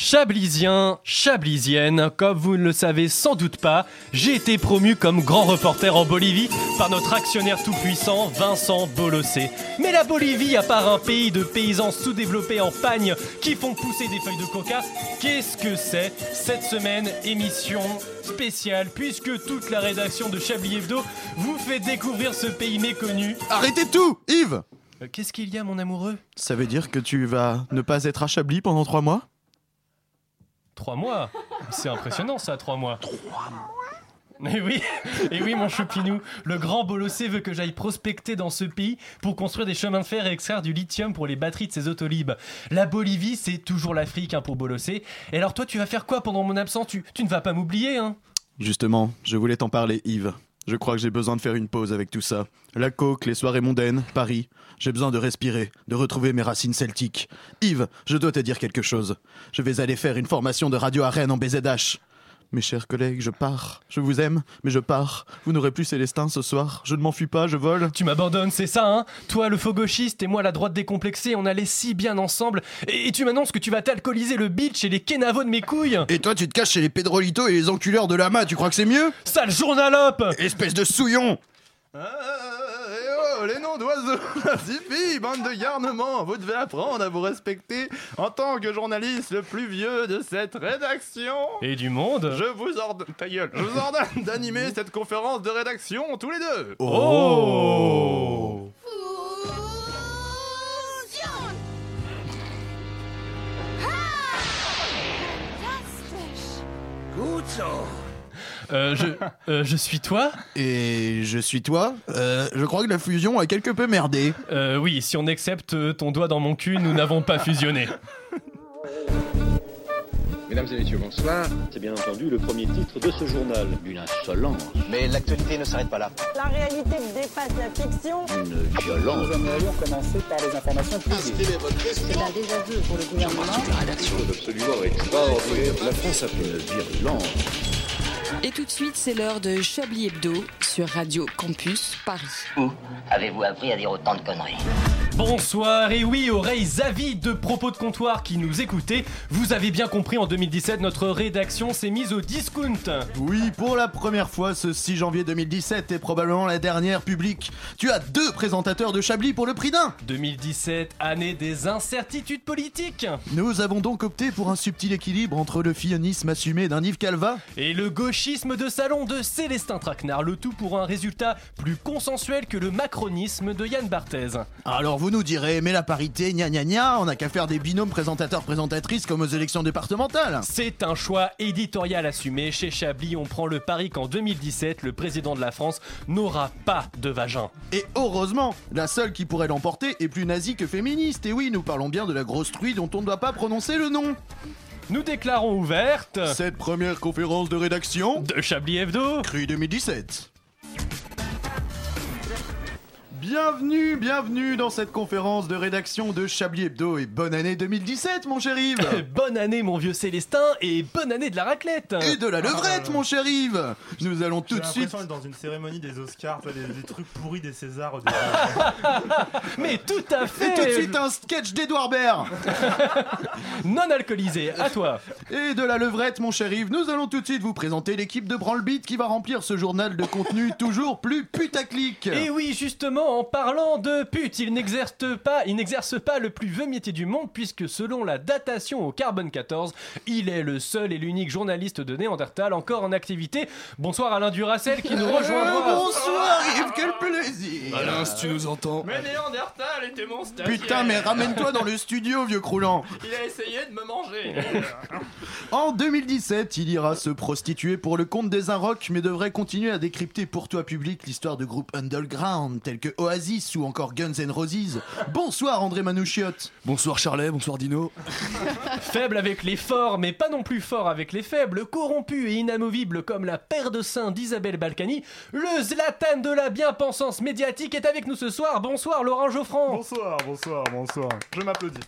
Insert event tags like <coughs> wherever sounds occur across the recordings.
Chablisien, chablisienne, comme vous ne le savez sans doute pas, j'ai été promu comme grand reporter en Bolivie par notre actionnaire tout-puissant Vincent Bolossé. Mais la Bolivie, à part un pays de paysans sous-développés en pagne qui font pousser des feuilles de coca, qu'est-ce que c'est Cette semaine, émission spéciale, puisque toute la rédaction de Chablis Hebdo vous fait découvrir ce pays méconnu. Arrêtez tout, Yves Euh, Qu'est-ce qu'il y a, mon amoureux? Ça veut dire que tu vas ne pas être à Chablis pendant trois mois? Trois mois C'est impressionnant ça, trois mois. Trois mois et oui, <laughs> et oui, mon choupinou, le grand Bolossé veut que j'aille prospecter dans ce pays pour construire des chemins de fer et extraire du lithium pour les batteries de ses autolibes. La Bolivie, c'est toujours l'Afrique hein, pour Bolossé. Et alors toi, tu vas faire quoi pendant mon absence? Tu, tu ne vas pas m'oublier, hein? Justement, je voulais t'en parler, Yves. Je crois que j'ai besoin de faire une pause avec tout ça. La coque, les soirées mondaines, Paris. J'ai besoin de respirer, de retrouver mes racines celtiques. Yves, je dois te dire quelque chose. Je vais aller faire une formation de radio à Rennes en BZH. Mes chers collègues, je pars. Je vous aime, mais je pars. Vous n'aurez plus Célestin ce soir. Je ne m'enfuis pas, je vole. Tu m'abandonnes, c'est ça, hein? Toi, le faux gauchiste, et moi, la droite décomplexée, on allait si bien ensemble. Et, et tu m'annonces que tu vas t'alcooliser le bitch et les kenavos de mes couilles Et toi, tu te caches chez les Pedrolitos et les enculeurs de lama, tu crois que c'est mieux? Sale journalope Espèce de souillon oh, les noms d'oiseaux, <laughs> ça suffit, bande de garnements, vous devez apprendre à vous respecter en tant que journaliste le plus vieux de cette rédaction. Et du monde Je vous ordonne, ta gueule, je vous ordonne d'animer cette conférence de rédaction tous les deux. Oh Fusion! Fantastisch! Euh, je, euh, je suis toi Et je suis toi Euh, Je crois que la fusion a quelque peu merdé. Euh, oui, si on accepte ton doigt dans mon cul, nous n'avons pas fusionné. Mesdames et messieurs, bonsoir. C'est bien entendu le premier titre de ce journal. Une insolence, Mais l'actualité ne s'arrête pas là. La réalité dépasse la fiction. une violence. aimerions commencer par les informations privées. C'est un désaveu pour le gouvernement. Absolument extraordinaire. La France a fait une virulence. Et tout de suite, c'est l'heure de Chablis Hebdo sur Radio Campus Paris. Où avez-vous appris à dire autant de conneries Bonsoir, et oui, oreilles avides de propos de comptoir qui nous écoutez, vous avez bien compris, en 2017, notre rédaction s'est mise au discount. Oui, pour la première fois ce 6 janvier 2017 et probablement la dernière publique. Tu as deux présentateurs de Chablis pour le prix d'un. 2017, année des incertitudes politiques. Nous avons donc opté pour un subtil équilibre entre le fillonisme assumé d'un Yves Calva Et le gauchisme de salon de Célestin Traquenard, le tout pour un résultat plus consensuel que le macronisme de Yann Barthez. Alors vous nous direz, mais la parité, gna gna gna, on n'a qu'à faire des binômes présentateurs-présentatrices comme aux élections départementales. C'est un choix éditorial assumé. Chez Chablis, on prend le pari qu'en 2017, le président de la France n'aura pas de vagin. Et heureusement, la seule qui pourrait l'emporter est plus nazie que féministe. Et oui, nous parlons bien de la grosse truie dont on ne doit pas prononcer le nom. Nous déclarons ouverte Cette première conférence de rédaction, de Chablis Hebdo. CRU 2017. Bienvenue, bienvenue dans cette conférence de rédaction de Chablis Hebdo et bonne année 2017 mon cher Yves. <laughs> Bonne année mon vieux Célestin et bonne année de la raclette. Et de la levrette mon cher Yves. Nous allons tout J'ai de suite... d'être dans une cérémonie des Oscars, des, des trucs pourris des Césars. des- <laughs> Mais tout à Et fait tout de suite un sketch d'Edouard Baird. <laughs> Non alcoolisé, à toi. Et de la levrette mon cher Yves, nous allons tout de suite vous présenter l'équipe de Branlbeat qui va remplir ce journal de contenu toujours plus putaclic. Et oui, justement, en parlant de pute, il n'exerce pas, il n'exerce pas le plus vieux métier du monde puisque selon la datation au carbone 14, il est le seul et l'unique journaliste de Néandertal encore en activité. Bonsoir Alain Duracel qui nous Euh, <laughs> rejoindra. bonsoir Yves, quel plaisir Alain, si tu nous entends. Mais Néandertal était mon stagiaire. Putain mais ramène-toi dans le studio vieux croulant Il a essayé de me manger. <laughs> En 2017, il ira se prostituer pour le compte des Inrocks, mais devrait continuer à décrypter pour toi public l'histoire de groupes underground tels que Oasis ou encore Guns N' Roses. Bonsoir André Manouchiotte. Bonsoir Charlet, bonsoir Dino. <laughs> Faible avec les forts, mais pas non plus fort avec les faibles, corrompu et inamovible comme la paire de seins d'Isabelle Balkany, le Zlatan de la bien-pensance médiatique est avec nous ce soir. Bonsoir Laurent Geoffrand. Laurent Bonsoir, bonsoir, bonsoir. Je m'applaudis.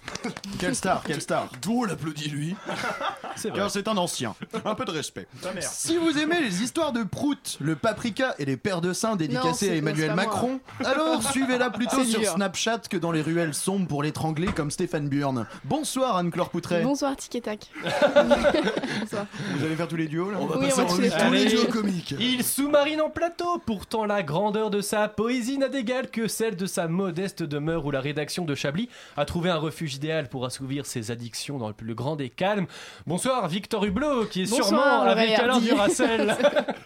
Quelle star, quelle star. D'où on l'applaudit lui <laughs> C'est vrai. Car c'est un ancien. Un peu de respect. Ta mère. Si vous aimez les histoires de Prout, le paprika et les paires de seins c'est- à Emmanuel Macron, alors suivez-la plutôt sur dur. Snapchat que dans les ruelles sombres pour l'étrangler comme Stéphane Burn. Bonsoir Anne-Claire Poutret. Bonsoir, Tic et Tac. Bonsoir. <laughs> Vous allez faire tous les duos là On va Oui, passer on va tous tous les les faire. duos comiques. Il sous-marine en plateau, pourtant la grandeur de sa poésie n'a d'égal que celle de sa modeste demeure où la rédaction de Chablis a trouvé un refuge idéal pour assouvir ses addictions dans le plus grand des calmes. Bonsoir Victor Hublot, qui est Bonsoir, sûrement avec Alain. Duracel.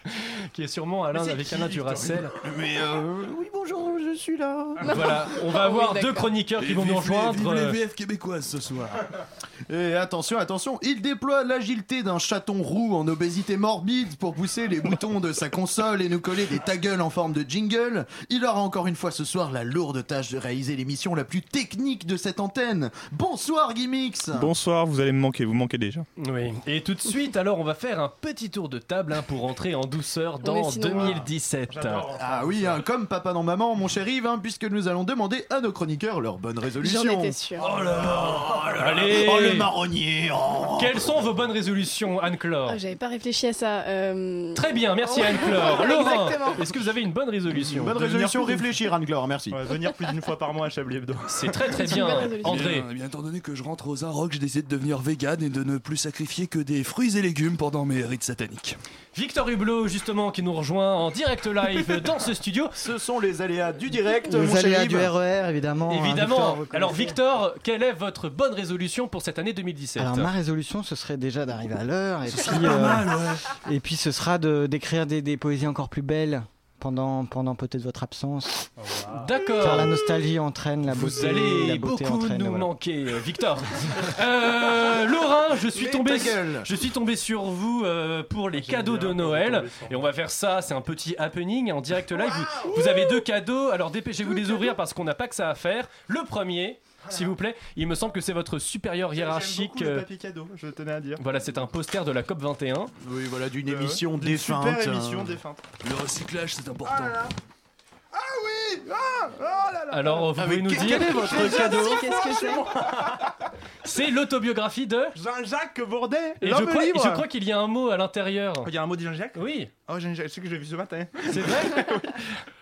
<laughs> qui est sûrement Alain avec qui, Alain Duracel. Mais euh, oui bonjour, je suis là. Voilà, on va Ah oui, avoir deux chroniqueurs qui Et vont nous rejoindre. les VF québécoises ce soir. Et attention, attention, il déploie l'agilité d'un chaton roux en obésité morbide pour pousser les boutons de sa console et nous coller des ta gueule en forme de jingle. Il aura encore une fois ce soir la lourde tâche de réaliser l'émission la plus technique de cette antenne. Bonsoir Gimmix Bonsoir, vous allez me manquer, vous manquez déjà. Oui. Et tout de suite, alors, on va faire un petit tour de table hein, pour entrer en douceur dans sinon- 2017. J'adore. Ah oui, hein, comme papa non maman, mon cher Yves, hein, puisque nous allons demander à nos chroniqueurs leur bonne résolution. J'en étais sûr. Oh Allez Oh le marronnier oh. Quelles sont vos bonnes résolutions, Anne-Claire Ah, J'avais pas réfléchi à ça. euh, Très bien, merci Oh. Anne-Claire. <laughs> Laurent, Exactement. est-ce que vous avez une bonne résolution Bonne Devenir résolution, plus- réfléchir Anne-Claire, merci. Ouais, venir plus d'une fois par mois à Chablis Hebdo. C'est très très une bien. bonne. André, Eh bien, étant donné que je rentre aux Inrocks, j'ai décidé de devenir vegan et de ne plus sacrifier que des fruits et légumes pendant mes rites sataniques. Victor Hublot, justement, qui nous rejoint en direct live dans ce studio. Ce sont les aléas du direct, Les mon aléas du RER, évidemment. hein, Évidemment. Victor, vous Alors. Victor, quelle est votre bonne résolution pour cette année 2017 Alors ma résolution, ce serait déjà d'arriver à l'heure et, puis, euh, mal, ouais. et puis ce sera de- d'écrire des, des poésies encore plus belles pendant, pendant peut-être votre absence. Car la D'accord. nostalgie entraîne la Vous beauté. allez la beauté beaucoup entraîne, nous voilà. manquer, euh, Victor. <laughs> Euh, Laurent, je suis tombé, je suis tombé sur vous euh, pour les J'aime cadeaux bien de Noël vous et on va faire ça. C'est un petit happening en direct live. Vous, vous avez deux cadeaux, alors dépêchez-vous de les ouvrir parce qu'on n'a pas que ça à faire. Le premier, s'il vous plaît, il me semble que c'est votre supérieur hiérarchique. Le euh, papier cadeau, je tenais à dire. Voilà, c'est un poster de la COP 21. Oui, voilà, d'une Euh, émission défunte. Super hein. émission défunte. Le recyclage, c'est important. Ah oui Ah Oh là là Alors, vous Ah, pouvez nous quel- dire, quel est votre cadeau Qu'est-ce que c'est c'est l'autobiographie de. Jean-Jacques Bourdet Et je crois, libre je crois qu'il y a un mot à l'intérieur. Il y a un mot de Jean-Jacques Oui, Oh, Jean-Jacques, c'est que j'ai vu ce matin. c'est vrai. <laughs>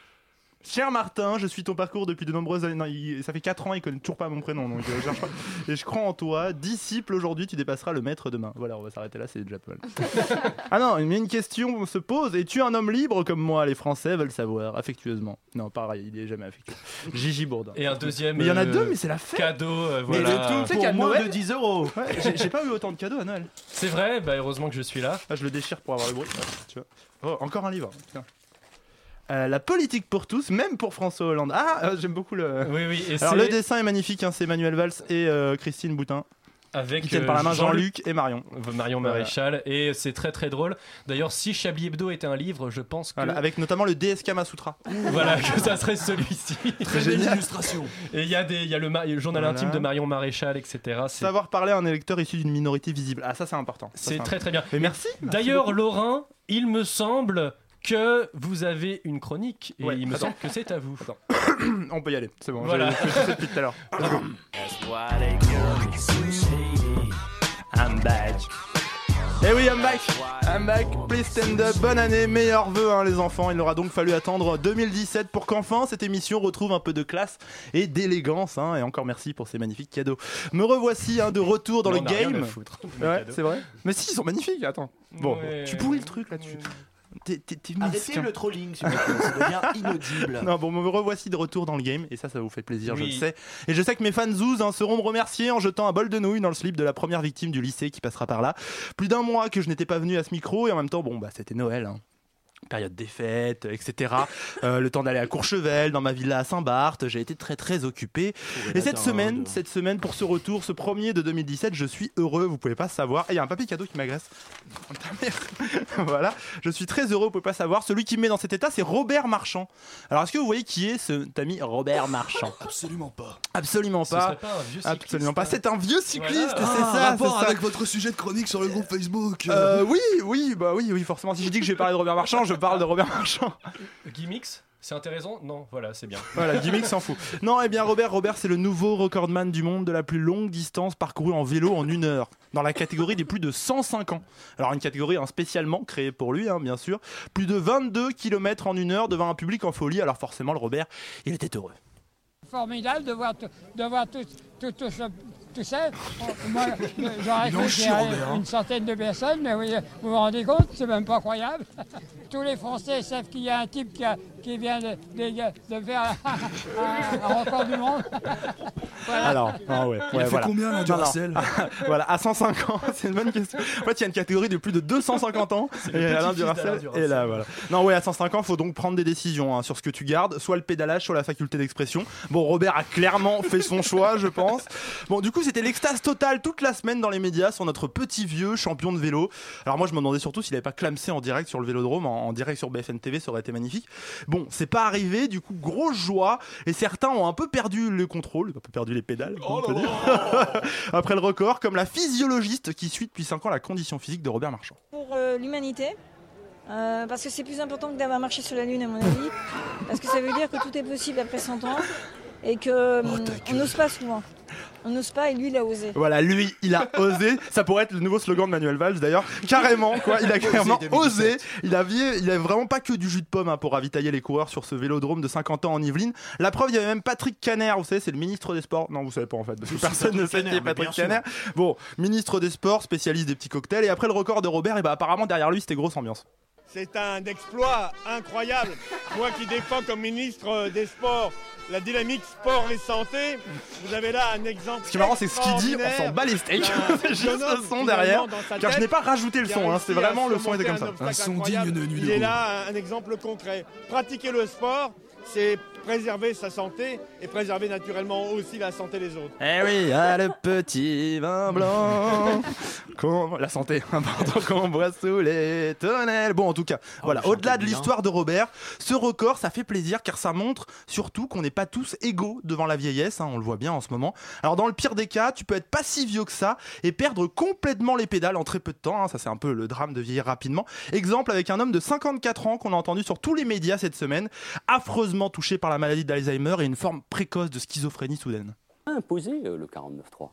Cher Martin, je suis ton parcours depuis de nombreuses années. Non, il- ça fait 4 ans, il connaît toujours pas mon prénom, donc euh, je cherche pas. <laughs> Et je crois en toi. Disciple aujourd'hui, tu dépasseras le maître demain. Voilà, on va s'arrêter là, c'est déjà pas mal. <laughs> ah non, mais une question se pose. Es-tu un homme libre comme moi? Les Français veulent savoir, affectueusement. Non, pareil, il est jamais affectueux. Gigi Bourdin. Et un deuxième. Mais il y en a euh, deux, mais c'est la fête. Cadeau, euh, Mais voilà. le tout, Tu sais Pour moins Noël- de 10 euros. Ouais, j'ai- j'ai pas eu autant de cadeaux à Noël. C'est vrai, bah heureusement que je suis là. Ah, je le déchire pour avoir le bruit. Tu vois. Oh, encore un livre. Tiens. Euh, la politique pour tous, même pour François Hollande. Ah, euh, j'aime beaucoup le. Oui, oui, et Alors le dessin est magnifique, hein, c'est Manuel Valls et euh, Christine Boutin avec qui tiennent euh, par la main Jean-Luc et Marion. Marion Maréchal, et c'est très très drôle. D'ailleurs, si Chablis Hebdo était un livre, je pense que. Voilà, avec notamment le DSK Masutra. Voilà, que ça serait celui-ci. <laughs> Très belle illustration. Et il y a, des, il y a le, journal Voilà. intime de Marion Maréchal, etc. C'est- Savoir parler à un électeur issu d'une minorité visible. Ah, ça c'est important. Ça, C'est très très bien. Mais merci. merci D'ailleurs. Laurent, il me semble que vous avez une chronique, et Ouais, il me attends. semble que c'est à vous. on peut y aller. C'est bon. Voilà. Ça depuis tout à l'heure. <coughs> I'm back. Eh oui, I'm back. I'm back. Please stand up. Bonne année, meilleurs vœux, hein, les enfants. Il aura donc fallu attendre 2017 pour qu'enfin cette émission retrouve un peu de classe et d'élégance. hein. et encore merci pour ces magnifiques cadeaux. Me revoici hein, de retour dans le en a rien à game. Ouais, c'est vrai. Mais si, ils sont magnifiques. Attends. Bon, Ouais, tu pourris le truc là-dessus. Arrêtez mesquin. le trolling, ça devient <laughs> inaudible. Non, bon, me revoici de retour dans le game, et ça, ça vous fait plaisir, je le sais. Et je sais que mes fans zouz hein, seront me remercier en jetant un bol de nouilles dans le slip de la première victime du lycée qui passera par là. Plus d'un mois que je n'étais pas venu à ce micro, et en même temps, bon, bah, c'était Noël. hein. Période des fêtes, etc. Euh, le temps d'aller à Courchevel, dans ma villa à Saint-Barth, j'ai été très très occupé. Et cette semaine, cette semaine, pour ce retour, ce premier de 2017, je suis heureux, vous pouvez pas savoir. Et il y a un papier cadeau qui m'agresse. <laughs> Ta mère. <laughs> voilà, je suis très heureux, vous pouvez pas savoir. Celui qui me met dans cet état, c'est Robert Marchand. Alors, est-ce que vous voyez qui est ce ami Robert Marchand? Absolument pas. Absolument Ce pas. serait pas un vieux cycliste, Absolument pas. hein. C'est un vieux cycliste, Voilà. c'est Ah, ça. rapport c'est ça. avec votre sujet de chronique sur le groupe Facebook. Euh, oui, oui, bah oui, oui, forcément. Si je dis que je vais parler de Robert Marchand, je parle de Robert Marchand. Gimmicks C'est intéressant? Non, voilà, c'est bien. Voilà, gimmick s'en fout. Non, eh bien Robert, Robert, c'est le nouveau recordman du monde de la plus longue distance parcourue en vélo en une heure, dans la catégorie des plus de 105 ans. Alors une catégorie hein, spécialement créée pour lui, hein, bien sûr. Plus de 22 km en une heure devant un public en folie. Alors forcément, le Robert, il était heureux. Formidable de voir, tout- de voir tout, tout, tout, ce- tout ça. Moi, j'aurais cru qu'il y hein. une centaine de personnes, mais oui, vous vous rendez compte, c'est même pas croyable. <laughs> Tous les Français savent qu'il y a un type qui, a- qui vient de, de- de faire un, <laughs> un- record du monde. <laughs> Voilà. Alors, ah ouais, Il ouais, fait voilà. combien, là, Non, Duracell non. <laughs> Voilà, à 105 ans, c'est une bonne question. En fait, il y a une catégorie de plus de 250 ans. Et Alain Duracell est là, voilà. Non, ouais, à 105 ans, faut donc prendre des décisions hein, sur ce que tu gardes, soit le pédalage, soit la faculté d'expression. Bon, Robert a clairement fait son choix, je pense. Bon, du coup, c'était l'extase totale toute la semaine dans les médias sur notre petit vieux champion de vélo. Alors moi, je me demandais surtout s'il avait pas clamsé en direct sur le Vélodrome, en, en direct sur BFM TV, ça aurait été magnifique. Bon, c'est pas arrivé, du coup, grosse joie. Et certains ont un peu perdu le contrôle, un peu perdu les pédales, on peut dire. <laughs> Après le record, comme la physiologiste qui suit depuis 5 ans la condition physique de Robert Marchand. pour euh, l'humanité. euh, parce que c'est plus important que d'avoir marché sur la Lune, à mon avis. Parce que ça veut dire que tout est possible après 100 ans. Et que Oh, hum, on n'ose pas souvent. On n'ose pas et lui, il a osé. Voilà, lui, il a <laughs> osé. Ça pourrait être le nouveau slogan de Manuel Valls d'ailleurs. Carrément, quoi. Il a <laughs> carrément osé. Il a, il a vraiment pas que du jus de pomme hein, pour ravitailler les coureurs sur ce vélodrome de 50 ans en Yvelines. La preuve, il y avait même Patrick Caner, vous savez, c'est le ministre des Sports. Non, vous savez pas en fait, parce que personne ne sait qui est Patrick. Caner. Bon, ministre des Sports, spécialiste des petits cocktails. Et après le record de Robert, et bah apparemment derrière lui, c'était grosse ambiance. C'est un exploit incroyable. Moi qui défends comme ministre des Sports la dynamique sport et santé, vous avez là un exemple. Ce qui est marrant, c'est ce qu'il dit, on s'en bat les steaks. <laughs> Juste le son derrière. Car je n'ai pas rajouté le son, hein, c'est vraiment le son était comme ça. Un son digne de nuit Il est là un exemple concret. Pratiquer le sport, c'est préserver sa santé et préserver naturellement aussi la santé des autres. Eh oui, ah, le petit vin blanc. qu'on- La santé, <laughs> pardon, qu'on boit sous les tonnelles. Bon, en tout cas, voilà. vous Au-delà de l'histoire de Robert, ce record, ça fait plaisir car ça montre surtout qu'on n'est pas tous égaux devant la vieillesse. hein, on le voit bien en ce moment. Alors, dans le pire des cas, tu peux être pas si vieux que ça et perdre complètement les pédales en très peu de temps. hein, ça, c'est un peu le drame de vieillir rapidement. Exemple avec un homme de 54 ans qu'on a entendu sur tous les médias cette semaine, affreusement touché par la maladie d'Alzheimer et une forme précoce de schizophrénie soudaine. imposé euh, le 49-3.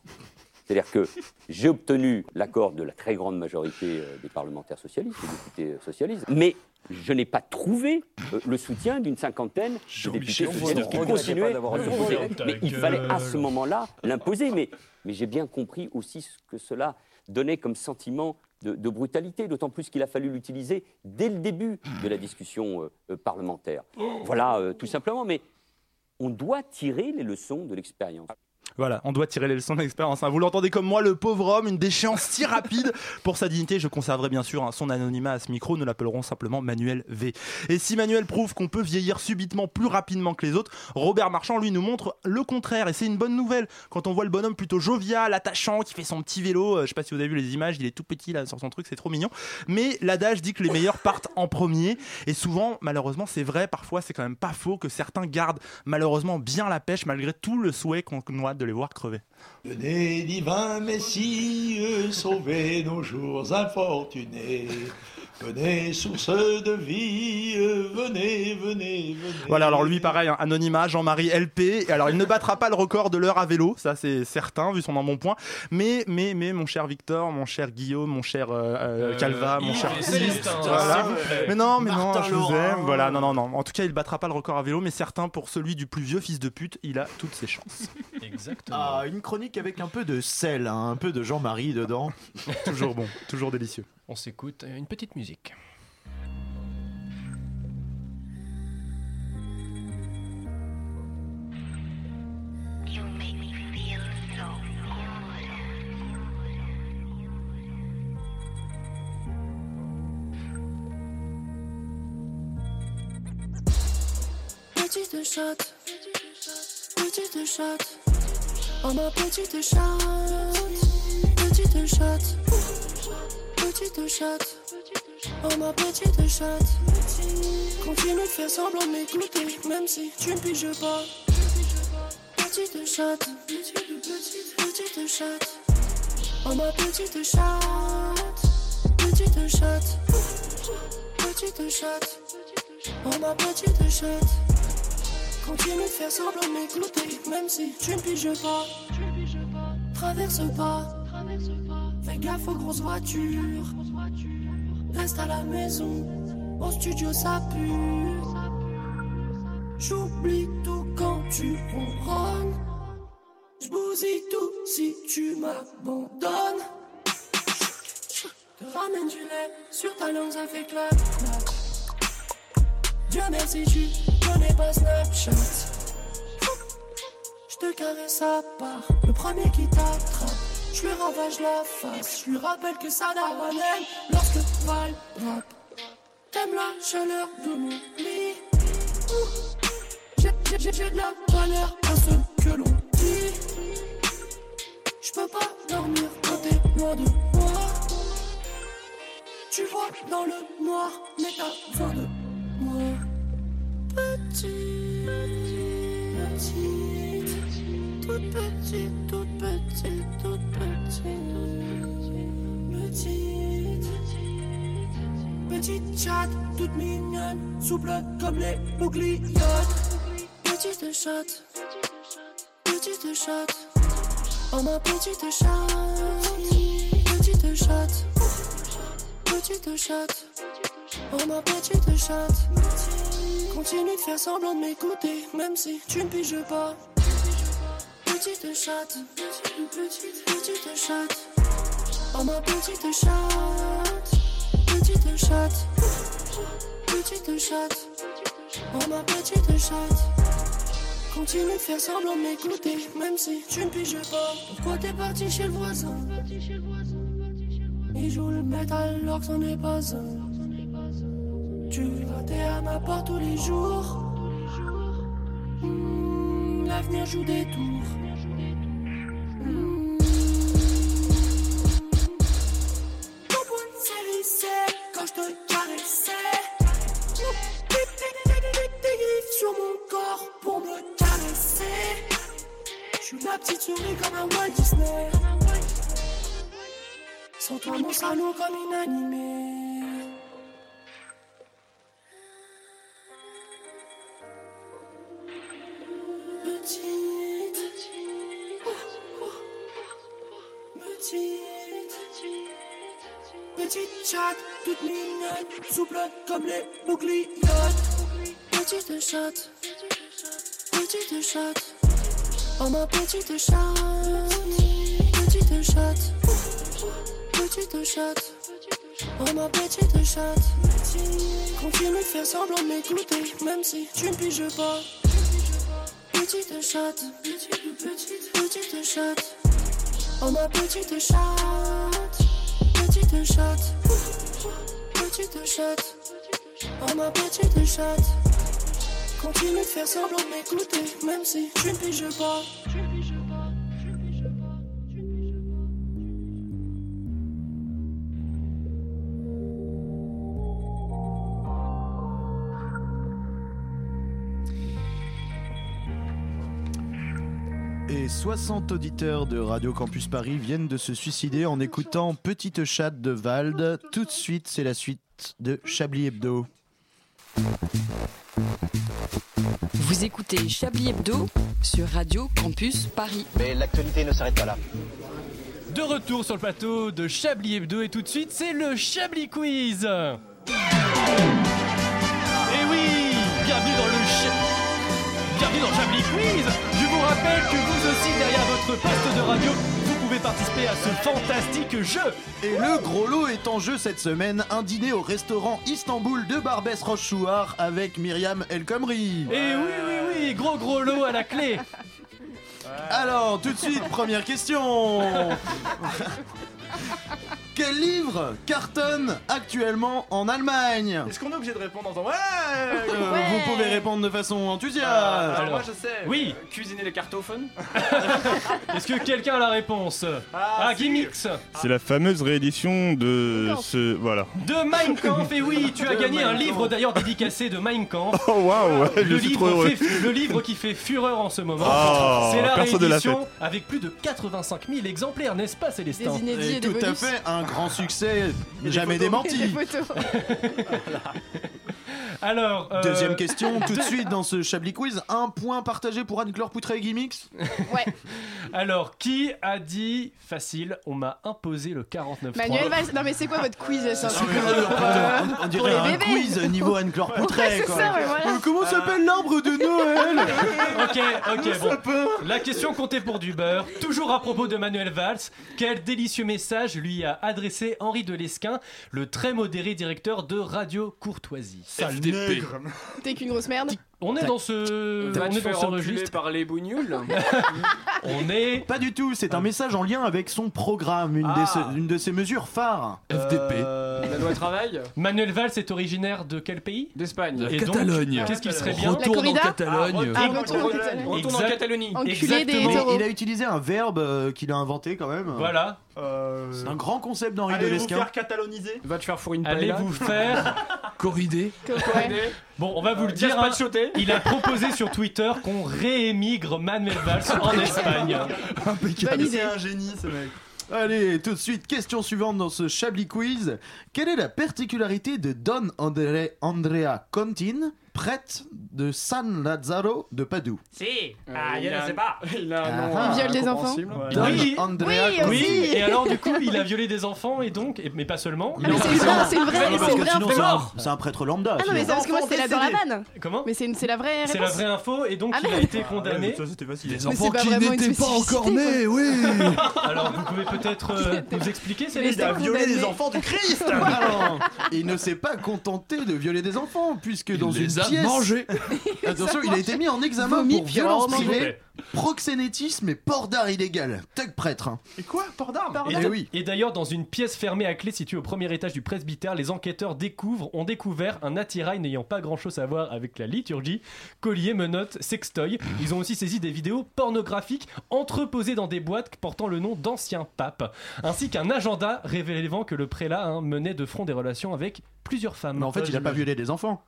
C'est-à-dire que j'ai obtenu l'accord de la très grande majorité euh, des parlementaires socialistes, des députés euh, socialistes, mais je n'ai pas trouvé euh, le soutien d'une cinquantaine de députés socialistes qui continuaient à d'avoir s'opposer. refusé. Mais il fallait à ce moment-là l'imposer. Mais, mais j'ai bien compris aussi ce que cela donnait comme sentiment de, brutalité, d'autant plus qu'il a fallu l'utiliser dès le début de la discussion euh, euh, parlementaire. Voilà, euh, tout simplement. Mais on doit tirer les leçons de l'expérience. Voilà, on doit tirer les leçons de l'expérience. hein. Vous l'entendez comme moi, le pauvre homme, une déchéance si rapide pour sa dignité. Je conserverai bien sûr hein, son anonymat à ce micro. Nous l'appellerons simplement Manuel V. Et si Manuel prouve qu'on peut vieillir subitement plus rapidement que les autres, Robert Marchand, lui, nous montre le contraire. Et c'est une bonne nouvelle. Quand on voit le bonhomme plutôt jovial, attachant, qui fait son petit vélo, euh, je sais pas si vous avez vu les images, il est tout petit là sur son truc, c'est trop mignon. Mais l'adage dit que les meilleurs partent en premier. Et souvent, malheureusement, c'est vrai, parfois c'est quand même pas faux que certains gardent malheureusement bien la pêche malgré tout le souhait qu'on a de les voir crever. Venez, divin Messie, sauvez nos jours infortunés. Venez, source de vie, venez, venez, venez. Voilà, alors lui, pareil, hein, anonymat, Jean-Marie LP. Et alors, il ne battra pas le record de l'heure à vélo, ça c'est certain, vu son embonpoint. Mais, mais, mais, mon cher Victor, mon cher Guillaume, mon cher euh, euh, Euh, Calva, mon cher Célestin, Voilà. s'il vous plaît. Mais non, mais non, je vous Laurent. aime. Voilà, non, non, non. En tout cas, il battra pas le record à vélo, mais certain, pour celui du plus vieux fils de pute, il a toutes ses chances. <laughs> Exactement. Ah, une chronique avec un peu de sel, hein, un peu de Jean-Marie dedans. <laughs> toujours bon, toujours délicieux. On s'écoute une petite musique. Petite chatte, petite chatte, oh ma petite chatte, petite chatte, petite chatte, oh ma petite chatte. Continue de faire semblant de m'écouter, même si tu ne piges pas. Petite chatte, petite, chatte, oh ma petite chatte, petite chatte, petite chatte. Oh ma petite chatte, continue de faire semblant de m'écouter, même si tu ne piges pas. Traverse pas, fais gaffe aux grosses voitures. Reste à la maison, au studio ça pue. J'oublie tout quand tu ronronnes. J'bousille tout si tu m'abandonnes. Te ramène du lait sur ta langue, ça fait clap clap. Dieu merci, tu connais pas Snapchat. Je te caresse à part, le premier qui t'attrape. Je lui ravage la face, je lui rappelle que ça n'a rien lorsque Val rap. T'aimes la chaleur de mon lit. J'ai- de la valeur à ce que l'on dit. Je peux pas dormir quand t'es loin de moi. Tu vois dans le noir, mais t'as besoin de moi. Petite, petite, toute petite, toute petite, toute petite, chatte, toute mignonne, souple comme les boucliottes. Petite chatte, petite chatte, oh ma petite chatte, petite chatte, petite chatte, oh ma petite chatte. Continue de faire semblant de m'écouter, même si tu ne piges pas. Petite chatte, petite, chatte, oh ma petite chatte, petite chatte, petite chatte, oh ma petite chatte. Continue de faire semblant de m'écouter, même si tu ne piges pas. Pourquoi t'es parti chez le voisin? Il joue le métal alors que c'en est pas un. Tu grattais à ma porte tous les jours. Hmm, L'avenir joue des tours. Suis la petite souris comme un Walt Disney. Sans toi, mon salon comme inanimé. Petite, petite, petite chatte, toute mignonne, souple comme les boucliottes. Petite chatte, petite chatte, oh ma petite chatte, petite chatte, petite chatte, oh ma petite chatte. Continue de faire semblant de m'écouter, même si tu ne piges pas. Petite chatte, petite, petite, chatte. Oh ma petite chatte, petite chatte, petite chatte. Oh ma petite chatte. Continue de faire semblant de m'écouter, même si tu ne piges pas. Et 60 auditeurs de Radio Campus Paris viennent de se suicider en écoutant Petite chatte de Vald. Tout de suite, c'est la suite de Chablis Hebdo. Vous écoutez Chablis Hebdo sur Radio Campus Paris. Mais l'actualité ne s'arrête pas là. De retour sur le plateau de Chablis Hebdo et tout de suite c'est le Chablis Quiz. Et oui, bienvenue dans le Cha- Bienvenue dans Chablis Quiz. Je vous rappelle que vous aussi derrière votre poste de radio, pouvez participer à ce fantastique jeu. Et le gros lot est en jeu cette semaine, un dîner au restaurant Istanbul de Barbès Rochechouart avec Myriam El Khomri. Et oui, oui, oui, gros gros lot à la clé. Alors, tout de suite, première question. <laughs> Quel livre cartonne actuellement en Allemagne Est-ce qu'on est obligé de répondre en disant Ouais, Euh, Vous pouvez répondre de façon enthousiaste. Ah, alors moi je sais. Oui. euh, Cuisiner les cartoffeln. <laughs> Est-ce que quelqu'un a la réponse? Ah, Gimmicks C'est la fameuse réédition de ce. Voilà. De Mein Kampf, et oui, tu as De gagné un livre d'ailleurs dédicacé de Mein Kampf. Oh waouh, je le, suis livre trop heureux. fait- le livre qui fait fureur en ce moment. Oh, c'est la réédition avec plus de 85 000 exemplaires, n'est-ce pas Célestin? Des inédits et des Tout à bonus. fait, un grand succès, jamais démenti. <laughs> Alors. euh, Deuxième question, tout de suite dans ce Chablis Quiz. Un point partagé pour Anne-Claire Poutré et Gimmix Ouais. Alors, qui a dit facile On m'a imposé le 49 Manuel Valls. Non, mais c'est quoi votre quiz ça Ah, mais, pour, euh, euh, on- dirait les un bébés. quiz niveau Anne-Claire Poutré. Ouais, c'est quoi. ça, ouais, voilà. Euh, Comment s'appelle l'arbre de Noël <laughs> Ok, ok, bon. La question comptait pour du beurre. Toujours à propos de Manuel Valls, quel délicieux message lui a adressé Henri de Lesquin, le très modéré directeur de Radio Courtoisie. FDP. <laughs> T'es qu'une grosse merde. On est dans ce, Va on est dans ce registre. par les bougnoules <laughs> On est. Pas du tout, c'est un message en lien avec son programme, une, Ah. de, ses, une de ses mesures phares. FDP. La loi travail Manuel Valls est originaire de quel pays? D'Espagne. Catalogne. Qu'est-ce qu'il serait bien? Retourne en Catalogne. Ah, retourne en Catalogne. Retourne en des Exactement. Il a utilisé un verbe euh, qu'il a inventé quand même. Voilà. Euh, C'est un grand concept d'Henri de Allez vous faire cataloniser. Va te faire fourrer une Allez vous faire. <laughs> Corridé. Ouais. Bon, on va vous le dire. hein. Il a proposé sur Twitter qu'on réémigre Manuel Valls en Espagne. Impeccable. C'est un génie ce mec. Allez, tout de suite, question suivante dans ce Chablis Quiz. Quelle est la particularité de Don André- Andrea Contin, prêtre de San Lazzaro de Padoue Si. Ah, je ne sais pas. Il a un nom. Ah. Il viole des incompréhensible. enfants Don Oui. Andrea Oui, aussi. et alors du coup, il a violé des enfants et donc, et- mais pas seulement. Ah, il mais a- c'est une vraie, c'est Ah, c'est que vraie sinon, info. c'est un, c'est un prêtre lambda. Ah non, mais c'est parce que moi, c'était la dans la vanne. Comment Mais c'est une- c'est la vraie C'est la réponse. vraie info et donc Ah, il a merde. été condamné. Ça c'était facile. Des Mais enfants c'est pas qui vraiment une n'étaient pas spécificité, encore nés, oui Alors vous pouvez peut-être euh, nous expliquer Céleste Il a c'est violé les enfants du Christ. <laughs> Alors, il ne s'est pas contenté de violer des enfants, puisque dans Il une les a mangés. <laughs> Attention, il a été mis en examen Vomi, pour violence privée, proxénétisme et port d'art illégal. Tug prêtre. hein. Et quoi Port d'armes Et, Eh oui. et d'ailleurs, dans une pièce fermée à clé située au premier étage du presbytère, les enquêteurs découvrent, ont découvert un attirail n'ayant pas grand chose à voir avec la liturgie, collier, menottes, sextoy. Ils ont aussi saisi des vidéos pornographiques entreposées dans des boîtes portant le nom d'anciens papes, ainsi qu'un agenda révélant que le prélat hein, menait de front des relations avec plusieurs femmes. Mais en fait, il a pas violé des enfants.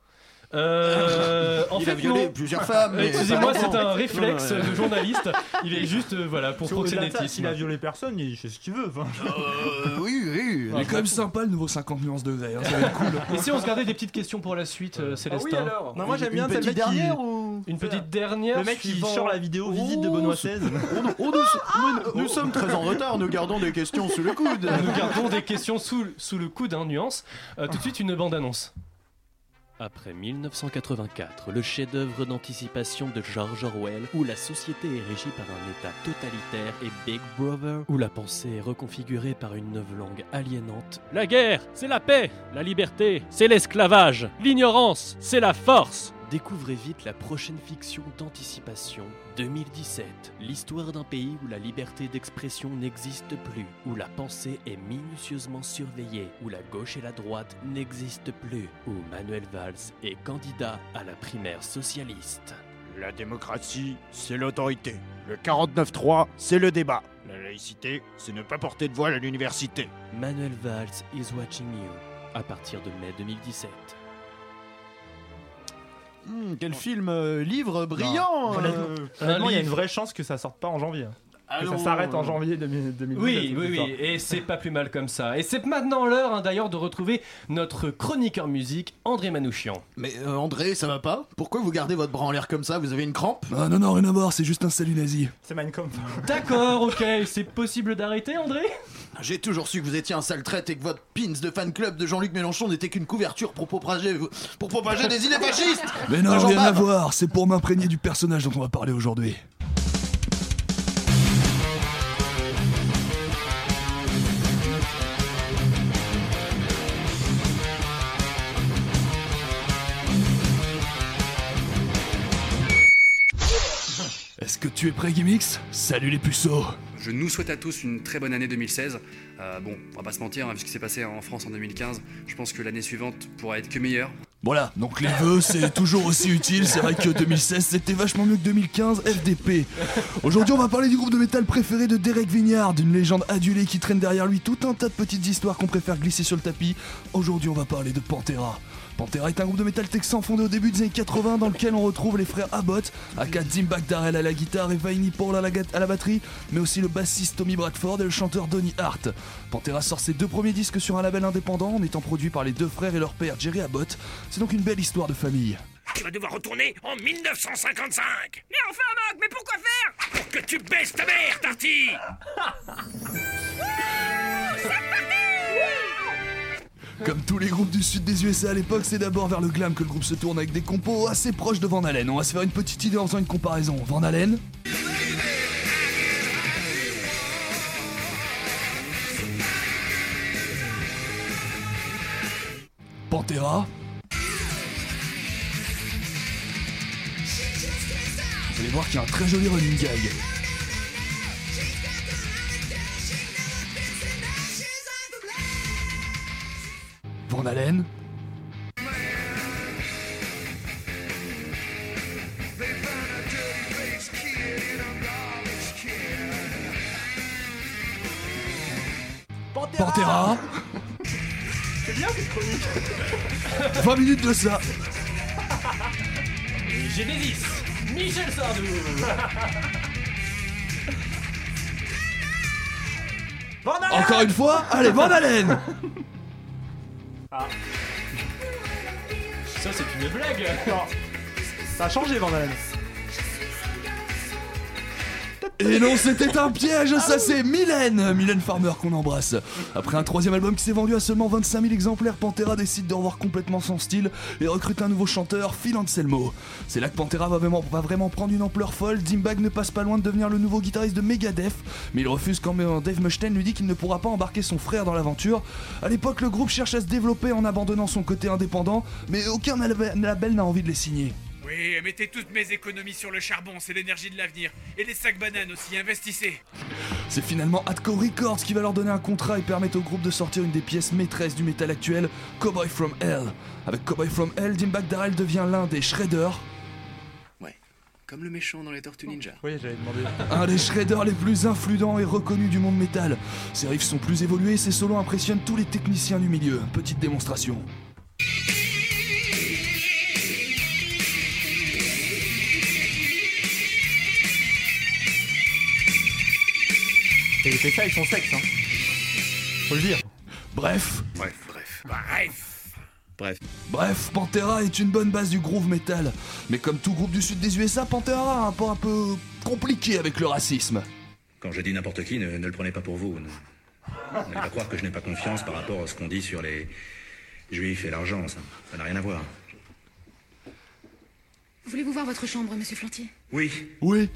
Euh, en Il fait, a violé non. plusieurs femmes. mais Excusez-moi, c'est un réflexe Non, ouais. de journaliste. Il est juste, euh, voilà, pour de proxénétisme. S'il a violé personne, il fait ce qu'il veut. enfin. Euh, oui, oui. Il est quand même sympa le nouveau 50 nuances degrés, hein, ça va être cool. Et si on se gardait des petites questions pour la suite, euh, Célestin oui, alors Non, moi j'aime Une bien petite celle dernière qui... ou Une petite dernière. Le mec qui suivant- sort la vidéo visite de Benoît XVI. <laughs> Nous, nous- nous- nous sommes très en retard, nous gardons des questions sous le coude. Nous gardons des questions sous, sous le coude, hein, nuance. Euh, tout de suite, une bande-annonce. Après 1984, le chef-d'œuvre d'anticipation de George Orwell, où la société est régie par un État totalitaire et Big Brother, où la pensée est reconfigurée par une nouvelle langue aliénante. La guerre, c'est la paix, la liberté, c'est l'esclavage, l'ignorance, c'est la force. Découvrez vite la prochaine fiction d'anticipation 2017. L'histoire d'un pays où la liberté d'expression n'existe plus, où la pensée est minutieusement surveillée, où la gauche et la droite n'existent plus, où Manuel Valls est candidat à la primaire socialiste. La démocratie, c'est l'autorité. Le 49-3, c'est le débat. La laïcité, c'est ne pas porter de voile à l'université. Manuel Valls is watching you à partir de mai 2017. Hmm, quel film, euh, livre brillant. Euh. honnêtement, il y a une vraie chance que ça sorte pas en janvier. Que ça s'arrête en janvier 2000 2017. Oui, oui, oui, et c'est pas plus mal comme ça. Et c'est maintenant l'heure hein, d'ailleurs de retrouver notre chroniqueur musique, André Manouchian. Mais euh, André, ça va pas? Pourquoi vous gardez votre bras en l'air comme ça? Vous avez une crampe? Ah non, non, rien à voir, c'est juste un salut nazi. C'est Mein. D'accord, ok, c'est possible d'arrêter, André? J'ai toujours su que vous étiez un sale traite et que votre pins de fan club de Jean-Luc Mélenchon n'était qu'une couverture pour propager, pour propager des idées fascistes Mais non, rien à voir, c'est pour m'imprégner du personnage dont on va parler aujourd'hui. Est-ce que tu es prêt, Gimmix Salut les puceaux Je nous souhaite à tous une très bonne année 2016. Euh, bon, on va pas se mentir, hein, vu ce qui s'est passé en France en 2015, je pense que l'année suivante pourra être que meilleure. Voilà, donc les vœux c'est <laughs> toujours aussi utile, c'est vrai que 2016 c'était vachement mieux que 2015, FDP. Aujourd'hui on va parler du groupe de métal préféré de Derek Vignard, d'une légende adulée qui traîne derrière lui tout un tas de petites histoires qu'on préfère glisser sur le tapis. Aujourd'hui on va parler de Pantera. Pantera est un groupe de métal texan fondé au début des années 80 dans lequel on retrouve les frères Abbott, aka Dimebag Darrell à la guitare et Vinnie Paul à la, ga- à la batterie, mais aussi le bassiste Tommy Bradford et le chanteur Donny Hart. Pantera sort ses deux premiers disques sur un label indépendant en étant produit par les deux frères et leur père Jerry Abbott. C'est donc une belle histoire de famille. Tu vas devoir retourner en 1955 Mais enfin, Mac, mais pourquoi faire? Pour que tu baisses ta mère, Tarty <laughs> Comme tous les groupes du sud des USA à l'époque, c'est d'abord vers le glam que le groupe se tourne avec des compos assez proches de Van Halen. On va se faire une petite idée en faisant une comparaison. Van Halen, Pantera. Vous allez voir qu'il y a un très joli running gag. Van Halen. Pantera. C'est bien cette chronique <laughs> 20 minutes de ça. Et Genesis, Michel Sardou Encore une fois, allez, Van Halen. <laughs> Ah. Ça c'est une blague Ça a changé, Van Halen. Et non, c'était un piège, ça c'est Mylène Mylène Farmer qu'on embrasse. Après un troisième album qui s'est vendu à seulement 25 000 exemplaires, Pantera décide de revoir complètement son style et recrute un nouveau chanteur, Phil Anselmo. C'est là que Pantera va vraiment, prendre une ampleur folle. Dimbag ne passe pas loin de devenir le nouveau guitariste de Megadeth, mais il refuse quand Dave Mustaine lui dit qu'il ne pourra pas embarquer son frère dans l'aventure. À l'époque, le groupe cherche à se développer en abandonnant son côté indépendant, mais aucun lab- label n'a envie de les signer. Oui, mettez toutes mes économies sur le charbon, c'est l'énergie de l'avenir. Et les sacs bananes aussi, investissez C'est finalement Atco Records qui va leur donner un contrat et permettre au groupe de sortir une des pièces maîtresses du métal actuel, Cowboy From Hell. Avec Cowboy From Hell, Dimebag Darrell devient l'un des shredders, Comme le méchant dans les Tortues Ninja. Oui, j'avais demandé. un des shredders les plus influents et reconnus du monde métal. Ses riffs sont plus évolués ses solos impressionnent tous les techniciens du milieu. Petite démonstration. Il fait ça avec son sexe, hein. Faut le dire. Bref, Bref, bref. Bref Bref. Bref, Pantera est une bonne base du groove metal. Mais comme tout groupe du sud des USA, Pantera a un rapport un peu compliqué avec le racisme. Quand je dis n'importe qui, ne, ne le prenez pas pour vous. Ne- N'allez pas croire que je n'ai pas confiance par rapport à ce qu'on dit sur les juifs et l'argent. Ça ça n'a rien à voir. Voulez-vous voir votre chambre, monsieur Flantier? Oui. Oui.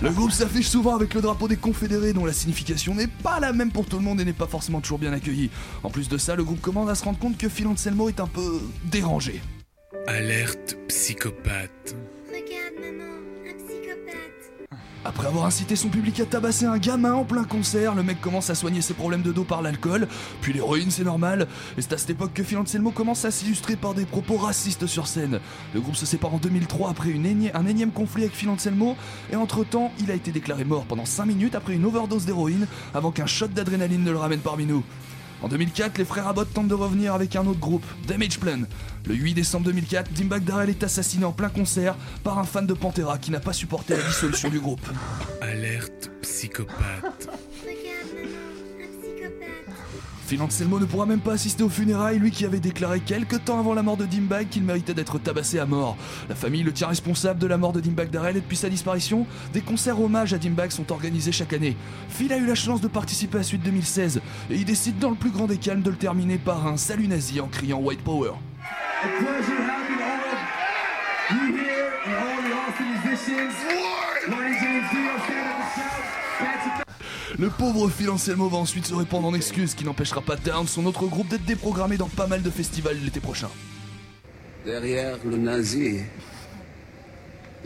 Le groupe s'affiche souvent avec le drapeau des confédérés dont la signification n'est pas la même pour tout le monde et n'est pas forcément toujours bien accueillie. En plus de ça, le groupe commence à se rendre compte que Phil Anselmo est un peu dérangé. Alerte psychopathe. Regarde, maman. Après avoir incité son public à tabasser un gamin en plein concert, le mec commence à soigner ses problèmes de dos par l'alcool, puis l'héroïne c'est normal, et c'est à cette époque que Phil commence à s'illustrer par des propos racistes sur scène. Le groupe se sépare en 2003 après un énième conflit avec Phil et entre-temps, il a été déclaré mort pendant 5 minutes après une overdose d'héroïne, avant qu'un shot d'adrénaline ne le ramène parmi nous. En 2004, les frères Abbott tentent de revenir avec un autre groupe, Damage Plan. Le 8 décembre 2004, Dimebag Darrell est assassiné en plein concert par un fan de Pantera qui n'a pas supporté la dissolution du groupe. Alerte psychopathe. Phil Anselmo ne pourra même pas assister aux funérailles, lui qui avait déclaré quelques temps avant la mort de Dimbag qu'il méritait d'être tabassé à mort. La famille le tient responsable de la mort de Dimbag Darrell et depuis sa disparition, des concerts hommages à Dimbag sont organisés chaque année. Phil a eu la chance de participer à la suite 2016 et il décide dans le plus grand des calmes de le terminer par un salut nazi en criant White Power. Le pauvre Phil Anselmo va ensuite se répandre en excuses, qui n'empêchera pas Down, son autre groupe, d'être déprogrammé dans pas mal de festivals l'été prochain. Derrière le nazi,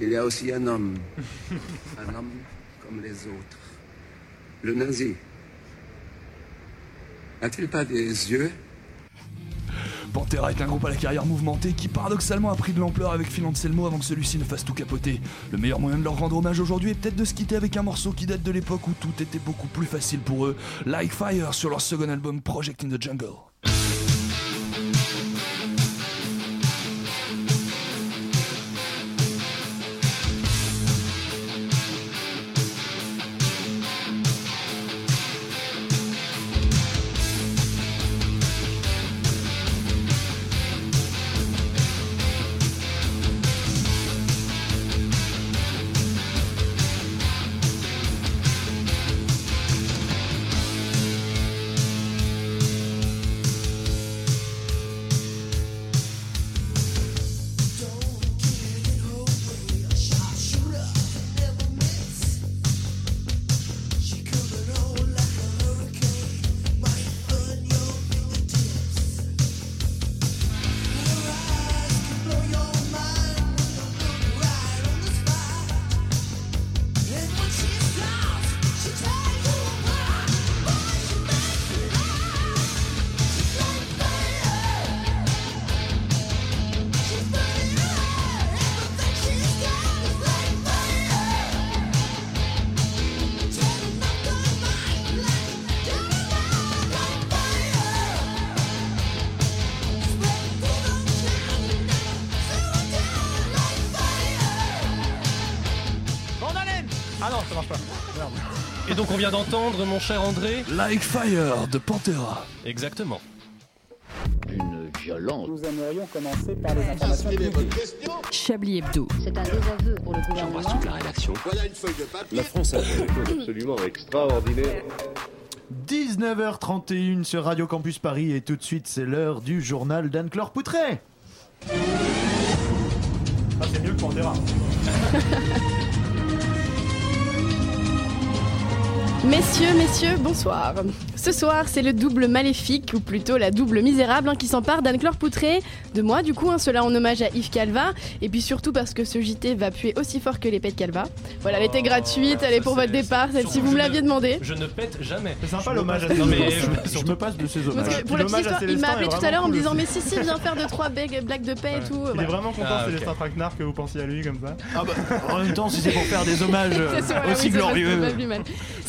il y a aussi un homme. Un homme comme les autres. Le nazi. A-t-il pas des yeux Pantera est un groupe à la carrière mouvementée qui paradoxalement a pris de l'ampleur avec Phil Anselmo avant que celui-ci ne fasse tout capoter. Le meilleur moyen de leur rendre hommage aujourd'hui est peut-être de se quitter avec un morceau qui date de l'époque où tout était beaucoup plus facile pour eux, Like Fire sur leur second album Project in the Jungle. Vient d'entendre, mon cher André Like Fire de Pantera. Exactement. Une violence. Nous aimerions commencer par les informations. Chablis Hebdo. C'est un désaveu pour le gouvernement. toute la rédaction. Voilà une feuille de papier. La France a fait des choses absolument extraordinaires. 19h31 sur Radio Campus Paris et tout de suite c'est l'heure du journal d'Anne-Claire Poutré. Ah, c'est mieux que Pantera. <laughs> Messieurs, messieurs, bonsoir. Ce soir, c'est le double maléfique, ou plutôt la double misérable, hein, qui s'empare d'Anne-Claire Poutré, de moi du coup, hein, cela en hommage à Yves Calva, et puis surtout parce que ce JT va puer aussi fort que l'épée de Calva. Voilà, elle était gratuite, elle est pour votre départ, celle-ci vous me l'aviez demandé. Je ne pète jamais. C'est sympa l'hommage à Non mais <laughs> Je me passe de ces Parce hommages. que pour la petite histoire, il Célestin m'a appelé tout à l'heure en me disant. Mais si, si, viens faire deux, trois blagues de paix et tout. Il est vraiment content, Ah, c'est ok. les Traquenard que vous pensiez à lui comme ça. Ah bah, en même temps, si c'est pour faire des <laughs> hommages euh, aussi glorieux.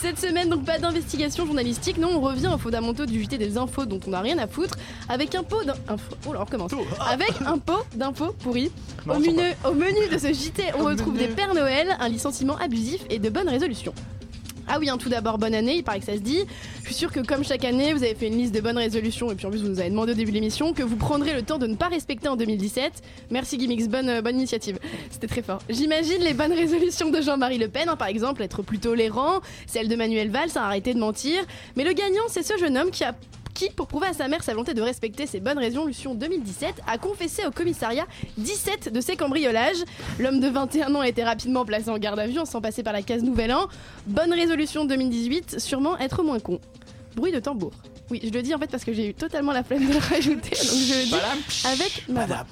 Cette semaine, donc pas d'investigation journalistique, non, on revient aux fondamentaux du JT des infos dont on n'a rien à foutre, avec un pot d'infos. Oh là, on recommence. Avec un pot d'infos pourries. Non, Au menu, au menu de ce JT, on retrouve des Pères Noël, un licenciement abusif et de bonnes résolutions. Ah oui, hein, tout d'abord, bonne année, il paraît que ça se dit. Je suis sûre que comme chaque année, vous avez fait une liste de bonnes résolutions et puis en plus vous nous avez demandé au début de l'émission que vous prendrez le temps de ne pas respecter en 2017. Merci Gimmicks, bonne, euh, bonne initiative. C'était très fort. J'imagine les bonnes résolutions de Jean-Marie Le Pen, hein, par exemple, être plus tolérant, celle de Manuel Valls, arrêter de mentir. Mais le gagnant, c'est ce jeune homme qui a qui, pour prouver à sa mère sa volonté de respecter ses bonnes résolutions 2017, a confessé au commissariat 17 de ses cambriolages. L'homme de 21 ans a été rapidement placé en garde à vue en sans passer par la case Nouvel An. Bonne résolution 2018, sûrement être moins con. Bruit de tambour. Oui, je le dis en fait parce que j'ai eu totalement la flemme de le rajouter, donc je le dis avec ma voix.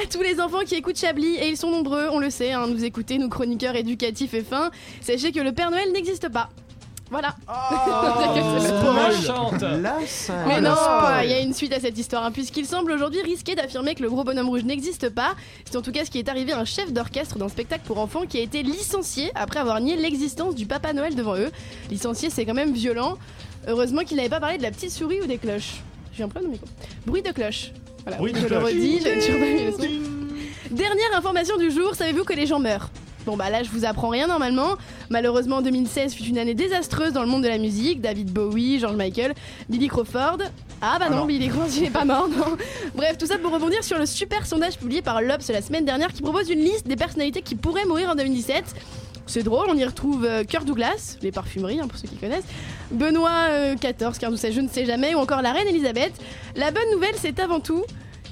À tous les enfants qui écoutent Chablis, et ils sont nombreux, on le sait, hein, nous écouter, nous chroniqueurs éducatifs et fins, sachez que le Père Noël n'existe pas. Voilà. <laughs> Scène. Mais non, il y a une suite à cette histoire, hein, puisqu'il semble aujourd'hui risqué d'affirmer que le gros bonhomme rouge n'existe pas. C'est en tout cas ce qui est arrivé à un chef d'orchestre d'un spectacle pour enfants qui a été licencié après avoir nié l'existence du Papa Noël devant eux. Licencié, c'est quand même violent. Heureusement qu'il n'avait pas parlé de la petite souris ou des cloches. J'ai un problème de micro. Bruit de cloche. Voilà, Bruit de je le cloche. redis, j'ai toujours pas mis le son. Dernière information du jour, savez-vous que les gens meurent? Bon bah là je vous apprends rien normalement. Malheureusement 2016 fut une année désastreuse dans le monde de la musique. David Bowie, George Michael, Billy Crawford. Ah bah non, Billy Crawford il est pas mort non. Bref tout ça pour rebondir sur le super sondage publié par l'Obs la semaine dernière qui propose une liste des personnalités qui pourraient mourir en 2017. C'est drôle, on y retrouve euh, Kirk Douglas, les parfumeries hein, pour ceux qui connaissent, Benoît euh, XIV, 15 ou 16, je ne sais jamais, ou encore la reine Elisabeth. La bonne nouvelle c'est avant tout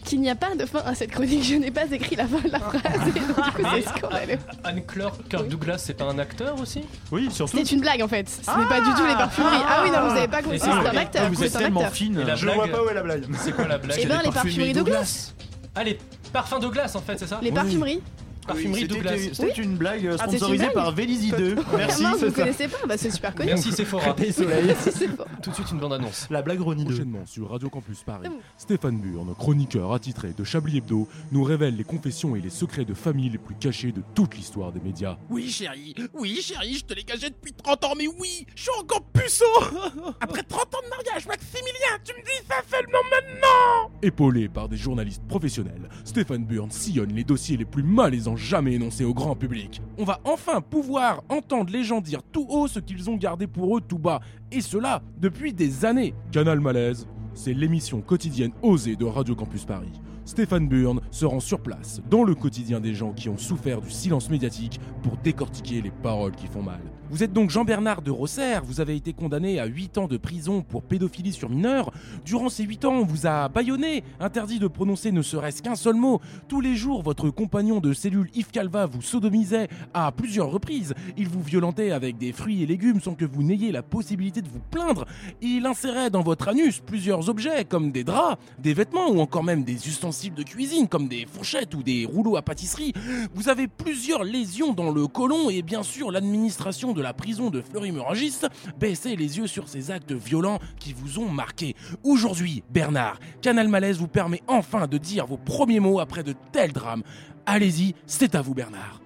qu'il n'y a pas de fin à cette chronique. Je n'ai pas écrit la fin de la phrase. et donc, du coup, c'est scandaleux. Anne-Claire Kirk Douglas, c'est pas un acteur aussi? Oui, surtout. C'est une blague en fait. Ce n'est pas du tout les parfumeries. Ah oui, non, vous avez pas compris. Et C'est un acteur. vous êtes tellement fine. Et la Je blague- vois pas où est la blague. C'est quoi la blague Eh ben, les parfumeries Douglas. Ah, les parfums Douglas en fait, c'est ça? Les parfumeries. Parfumerie C'était- Douglas. C'était une blague euh, Ah, sponsorisée blague par Vélizy 2. Merci. Vraiment, vous ne connaissez pas Bah, c'est super connu. Merci Sephora. <laughs> Merci, <laughs> c'est fort. Tout de suite une bande-annonce. La blague Ronnie 2. Prochainement sur Radio Campus Paris. Stéphane Burn, chroniqueur attitré de Chablis Hebdo, nous révèle les confessions et les secrets de famille les plus cachés de toute l'histoire des médias. Oui, chérie, oui, chérie, je te l'ai gagé depuis 30 ans, mais oui, je suis encore puceau <laughs> Après 30 ans de mariage, Maximilien, tu me dis ça seulement maintenant Épaulé par des journalistes professionnels, Stéphane Burn sillonne les dossiers les plus malaisants jamais énoncés au grand public. On va enfin pouvoir entendre les gens dire tout haut ce qu'ils ont gardé pour eux tout bas, et cela depuis des années. Canal Malaise, c'est l'émission quotidienne osée de Radio Campus Paris. Stéphane Burn se rend sur place, dans le quotidien des gens qui ont souffert du silence médiatique, pour décortiquer les paroles qui font mal. Vous êtes donc Jean-Bernard de Rosser, vous avez été condamné à 8 ans de prison pour pédophilie sur mineur. Durant ces 8 ans, on vous a bâillonné, interdit de prononcer ne serait-ce qu'un seul mot. Tous les jours, votre compagnon de cellule Yves Calva vous sodomisait à plusieurs reprises. Il vous violentait avec des fruits et légumes sans que vous n'ayez la possibilité de vous plaindre. Il insérait dans votre anus plusieurs objets comme des draps, des vêtements ou encore même des ustensiles de cuisine comme des fourchettes ou des rouleaux à pâtisserie. Vous avez plusieurs lésions dans le côlon et bien sûr l'administration de la prison de Fleury-Mérogis baissait les yeux sur ces actes violents qui vous ont marqué. Aujourd'hui, Bernard, Canal Malaise vous permet enfin de dire vos premiers mots après de tels drames. Allez-y, c'est à vous Bernard.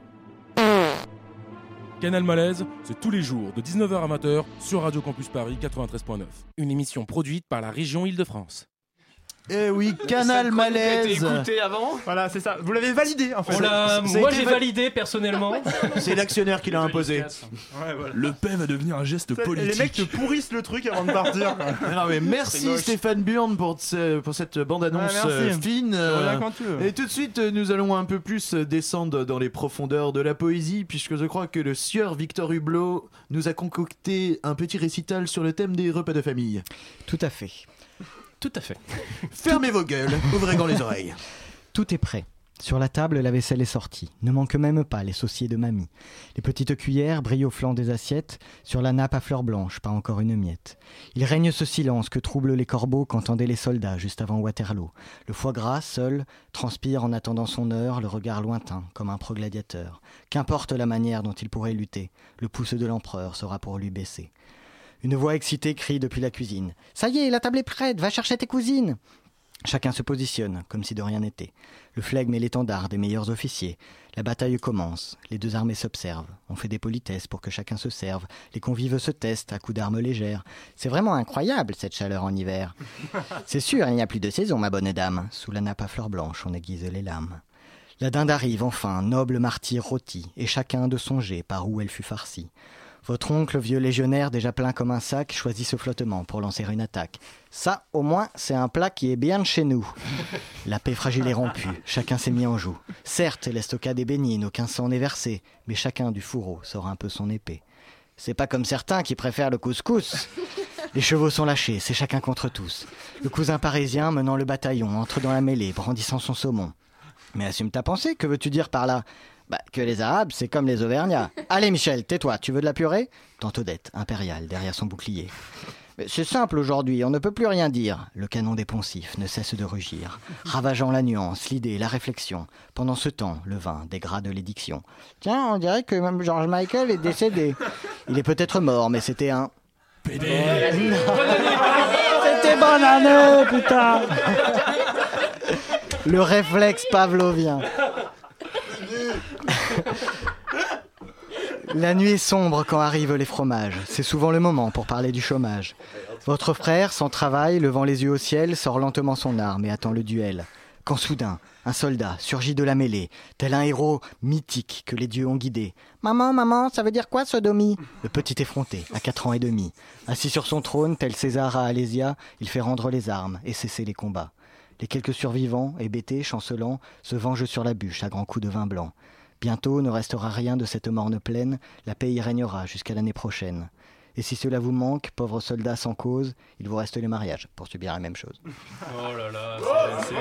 Canal Malaise, c'est tous les jours de 19h à 20h sur Radio Campus Paris 93.9. Une émission produite par la région Île-de-France. Eh oui, <laughs> Canal Malaise. écoutée avant Voilà, c'est ça. Vous l'avez validé en fait. On l'a- ça a moi été j'ai va- validé personnellement. <laughs> C'est l'actionnaire qui l'a imposé. Ouais, voilà. Le paix va devenir un geste politique. Les mecs te pourrissent le truc avant de partir. quoi. <laughs> Non, mais C'est merci moche. Stéphane Burn pour, ce- pour cette bande-annonce Ouais, merci. euh, fine. Je reviens quand tu veux. Et tout de suite, euh, nous allons un peu plus euh, descendre dans les profondeurs de la poésie, puisque je crois que le sieur Victor Hublot nous a concocté un petit récital sur le thème des repas de famille. Tout à fait. Tout à fait. <laughs> Fermez vos gueules, ouvrez grand les oreilles. Tout est prêt. Sur la table, la vaisselle est sortie. Ne manque même pas les sauciers de mamie. Les petites cuillères brillent au flanc des assiettes. Sur la nappe à fleurs blanches, pas encore une miette. Il règne ce silence que troublent les corbeaux qu'entendaient les soldats juste avant Waterloo. Le foie gras, seul, transpire en attendant son heure, le regard lointain, comme un pro-gladiateur. Qu'importe la manière dont il pourrait lutter, le pouce de l'empereur sera pour lui baisser. Une voix excitée crie depuis la cuisine. Ça y est, la table est prête, va chercher tes cousines. Chacun se positionne, comme si de rien n'était. Le flegme et l'étendard des meilleurs officiers. La bataille commence. Les deux armées s'observent. On fait des politesses pour que chacun se serve. Les convives se testent à coups d'armes légères. C'est vraiment incroyable cette chaleur en hiver. <laughs> C'est sûr, il n'y a plus de saison, ma bonne dame. Sous la nappe à fleurs blanches, on aiguise les lames. La dinde arrive enfin, noble martyr rôti, et chacun de songer par où elle fut farcie. Votre oncle, vieux légionnaire, déjà plein comme un sac, choisit ce flottement pour lancer une attaque. Ça, au moins, c'est un plat qui est bien de chez nous. La paix fragile est rompue, chacun s'est mis en joue. Certes, l'estocade est bénigne, aucun sang n'est versé, mais chacun du fourreau sort un peu son épée. C'est pas comme certains qui préfèrent le couscous. Les chevaux sont lâchés, c'est chacun contre tous. Le cousin parisien, menant le bataillon, entre dans la mêlée, brandissant son saumon. Mais assume ta pensée, que veux-tu dire par là? Bah, que les Arabes, c'est comme les Auvergnats. <laughs> Allez, Michel, tais-toi, tu veux de la purée? Tante Odette, impériale, derrière son bouclier. Mais C'est simple aujourd'hui, on ne peut plus rien dire. Le canon des poncifs ne cesse de rugir, ravageant la nuance, l'idée, la réflexion. Pendant ce temps, le vin dégrade l'édiction. Tiens, on dirait que même George Michael est décédé. Il est peut-être mort, mais c'était un. <laughs> C'était bonne année, putain Le réflexe pavlovien. La nuit est sombre quand arrivent les fromages. C'est souvent le moment pour parler du chômage. Votre frère, sans travail, levant les yeux au ciel, sort lentement son arme et attend le duel. Quand soudain, un soldat surgit de la mêlée, tel un héros mythique que les dieux ont guidé. Maman, maman, ça veut dire quoi, sodomie? Le petit effronté, à quatre ans et demi. Assis sur son trône, tel César à Alésia, il fait rendre les armes et cesser les combats. Les quelques survivants, hébétés, chancelants, se vengent sur la bûche à grands coups de vin blanc. Bientôt ne restera rien de cette morne plaine, la paix y régnera jusqu'à l'année prochaine. Et si cela vous manque, pauvres soldats sans cause, il vous reste les mariages pour subir la même chose. <laughs> Oh là là, c'est-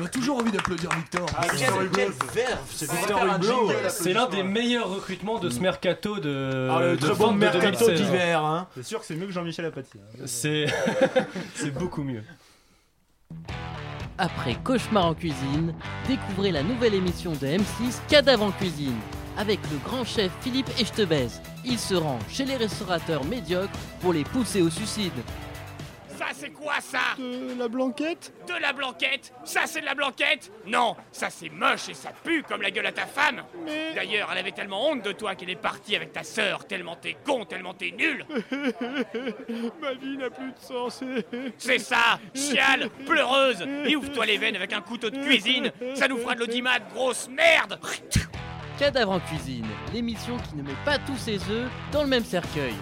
On a toujours envie d'applaudir Victor. Ah, quel- quel verve, c'est Victor Hublot. C'est l'un des meilleurs recrutements de ce mercato de. Ah, le de très bon mercato 2016. d'hiver, hein. C'est sûr que c'est mieux que Jean-Michel Apathy. hein. C'est <laughs> c'est beaucoup mieux. Après Cauchemar en cuisine, découvrez la nouvelle émission de M6 Cadavre en cuisine avec le grand chef Philippe Echtebez. Il se rend chez les restaurateurs médiocres pour les pousser au suicide. Ça, c'est quoi ça De la blanquette De la blanquette Ça, c'est de la blanquette Non, ça, c'est moche et ça pue comme la gueule à ta femme. D'ailleurs, elle avait tellement honte de toi qu'elle est partie avec ta sœur, tellement t'es con, tellement t'es nul. <laughs> Ma vie n'a plus de sens. C'est ça Chiale, pleureuse Et ouvre-toi les veines avec un couteau de cuisine Ça nous fera de l'audimat, grosse merde Cadavre en cuisine, l'émission qui ne met pas tous ses œufs dans le même cercueil.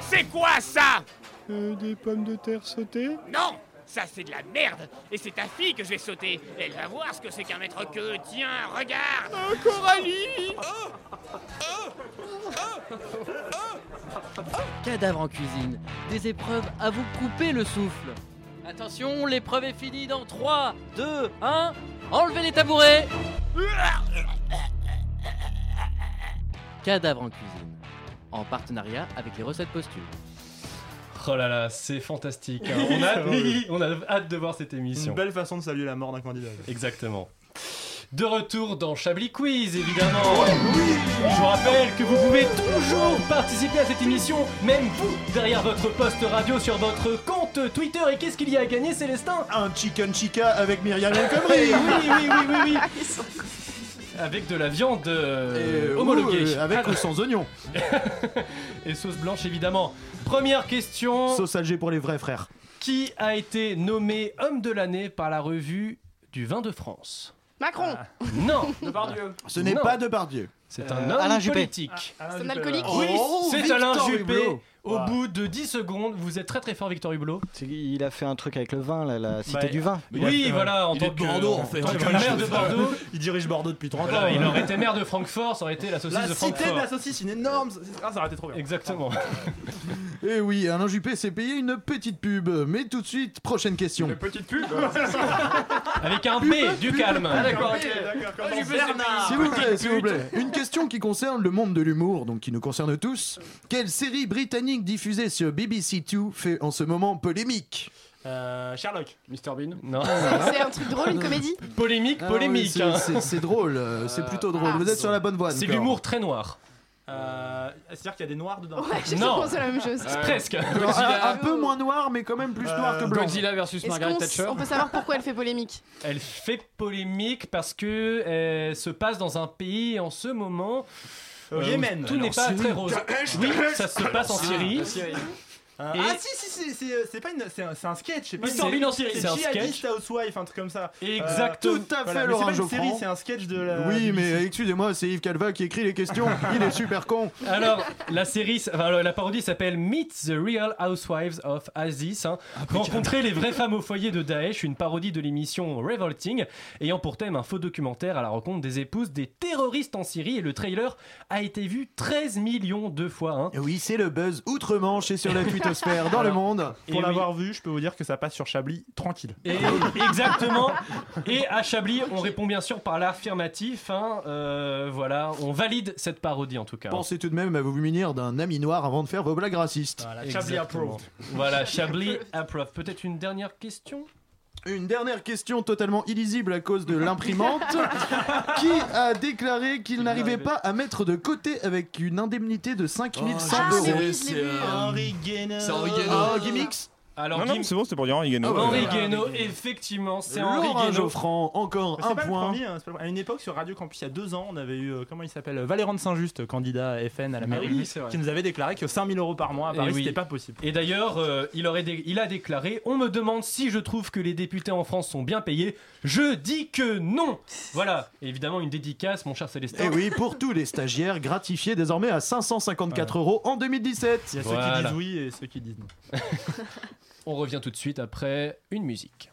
C'est quoi ça Euh, des pommes de terre sautées Non ça c'est de la merde. Et c'est ta fille que je vais sauter. Elle va voir ce que c'est qu'un maître queue Tiens, regarde. Oh, Coralie Cadavre en cuisine, des épreuves à vous couper le souffle. Attention, l'épreuve est finie dans 3, 2, 1. Enlevez les tabourets. Cadavre en cuisine, en partenariat avec les recettes posthumes. Oh là là, c'est fantastique. hein. <laughs> On, a, Oui. on a hâte de voir cette émission. Une belle façon de saluer la mort d'un candidat. Exactement. De retour dans Chablis Quiz, évidemment. Je vous rappelle que vous pouvez toujours participer à cette émission, même vous, derrière votre poste radio sur votre compte Twitter. Et qu'est-ce qu'il y a à gagner, Célestin? Un chicken chica avec Myriam El Khomri. Oui, oui, oui, oui, oui. <laughs> Avec de la viande euh, Et, homologuée. euh, avec Alors- ou sans oignon. <laughs> Et sauce blanche, évidemment. Première question. Sauce Alger pour les vrais frères. Qui a été nommé homme de l'année par la revue du vin de France? Macron Non <laughs> Depardieu. Ce n'est Non. pas Depardieu. C'est un Euh, homme Alain Juppé. politique. Ah, C'est un alcoolique Oui, Oh, c'est Victor Alain Juppé. Hublot. Au bout de 10 secondes, vous êtes très très fort, Victor Hublot. Il a fait un truc avec le vin, là, la cité Bah, du vin. Oui, fait- voilà, en il tant est de que, Bordeaux, en fait. maire de Bordeaux. <laughs> Il dirige Bordeaux depuis 30 Voilà, ans. il aurait été maire de Francfort, ça aurait été la saucisse La de cité de Francfort. la saucisse, une énorme. Ah, ça aurait été trop bien. Exactement. <laughs> Eh oui, Alain Juppé s'est payé une petite pub. Mais tout de suite, prochaine question. Petite pub. <laughs> Avec un B, du calme. Ah, d'accord, ok. D'accord, Ah, comme Juppé, c'est Bernard. S'il vous plaît, s'il vous plaît. Une question qui concerne le monde de l'humour, donc qui nous concerne tous. Quelle série britannique diffusée sur BBC Two fait en ce moment polémique Euh, Sherlock. Mr Bean. Non. <laughs> C'est un truc drôle, une comédie? Polémique, Ah polémique. oui, hein. c'est- c'est- C'est drôle, euh, c'est plutôt drôle. ah, Vous êtes sur la bonne voie. C'est l'humour très noir. Euh, C'est-à-dire qu'il y a des noirs dedans. Ouais, j'ai Non. pensé à la même chose. C'est Presque. Alors, un, un peu moins noir, mais quand même plus noir que blanc. Godzilla versus Est-ce Margaret qu'on Thatcher. on peut savoir pourquoi elle fait polémique? Elle fait polémique parce que elle se passe dans un pays en ce moment. Au euh, Yémen. Tout n'est pas très rose. Oui, ça se passe en Ah, Syrie. Euh, Et- Ah si si si c'est euh, c'est pas une c'est un, c'est un sketch c'est pas une- en Syrie, c'est un sketch. Housewife un truc comme ça Exactement. Tout à fait, Voilà, mais Laurent c'est pas une Geoffrand. série c'est un sketch de la Oui, mais excusez-moi, c'est Yves Calva qui écrit les questions. Il est super con. Alors, la série, enfin, la parodie s'appelle Meet the Real Housewives of Aziz. hein. Rencontrer les vraies femmes au foyer de Daesh, une parodie de l'émission Revolting, ayant pour thème un faux documentaire à la rencontre des épouses des terroristes en Syrie. Et le trailer a été vu 13 millions de fois. hein. Oui, c'est le buzz outre-Manche et sur la dans le monde. Pour oui. l'avoir vu je peux vous dire que ça passe sur Chablis tranquille Et <laughs> exactement. Et à Chablis, on répond bien sûr par l'affirmatif. hein. Euh, voilà, on valide cette parodie en tout cas. Pensez tout de même à vous munir d'un ami noir avant de faire vos blagues racistes. voilà, Chablis approved Voilà, Chablis approve. Peut-être une dernière question? Une dernière question totalement illisible à cause de l'imprimante. <laughs> qui a déclaré qu'il n'arrivait pas à mettre de côté avec une indemnité de 5100 Ah, euros. Henri Guénaud C'est Henri Guénaud. Gimmicks Alors, Non, non, Guim- c'est bon, c'était pour dire Henri Guénaud. Henri Euh, Guénaud, effectivement, c'est Henri Laurent Guénaud. Geoffrand, encore c'est un pas le point. premier, hein, c'est pas le premier. À une époque, sur Radio Campus, il y a deux ans, on avait eu, euh, comment il s'appelle Valéran de Saint-Just, candidat à FN à la Ah mairie, oui, c'est vrai. qui nous avait déclaré que 5000 euros par mois à Eh Paris, oui. c'était pas possible. Et d'ailleurs, euh, il, aurait dé- il a déclaré On me demande si je trouve que les députés en France sont bien payés. Je dis que non Voilà, évidemment, une dédicace, mon cher Célestin. Et Eh oui, pour tous les stagiaires, gratifiés désormais à 554 euros en 2017. Il y a ceux Voilà. qui disent oui et ceux qui disent non. <laughs> On revient tout de suite après une musique.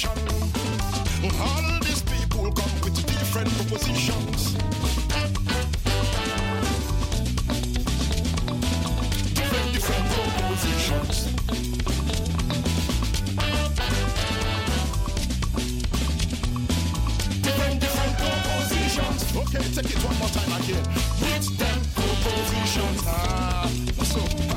Situation. All these people come with different propositions. Different, different propositions. Different, different propositions. Okay, take it one more time again. With them propositions. Ah, so.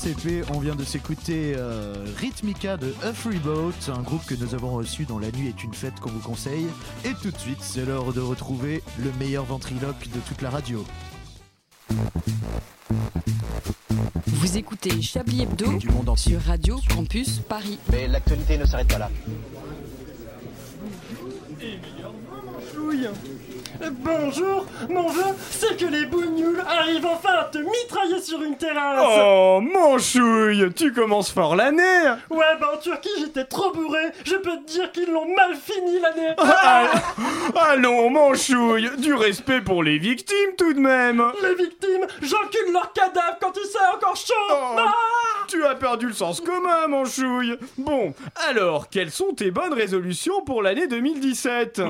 RCP, on vient de s'écouter euh, Rhythmica de A Freeboat, un groupe que nous avons reçu dans La Nuit est une fête qu'on vous conseille. Et tout de suite, c'est l'heure de retrouver le meilleur ventriloque de toute la radio. Vous écoutez Chablis Hebdo sur Radio Campus Paris. Mais l'actualité ne s'arrête pas là. Chouille. Bonjour, mon vœu, c'est que les bougnoules arrivent enfin à te mitrailler sur une terrasse. Oh, mon chouille, tu commences fort l'année Ouais, bah en Turquie, j'étais trop bourré. Je peux te dire qu'ils l'ont mal fini l'année. Ah, Allons, mon chouille, du respect pour les victimes tout de même Les victimes, j'encule leurs cadavres quand ils sont encore chauds. Ah Tu as perdu le sens commun, mon chouille Bon, alors, quelles sont tes bonnes résolutions pour l'année 2017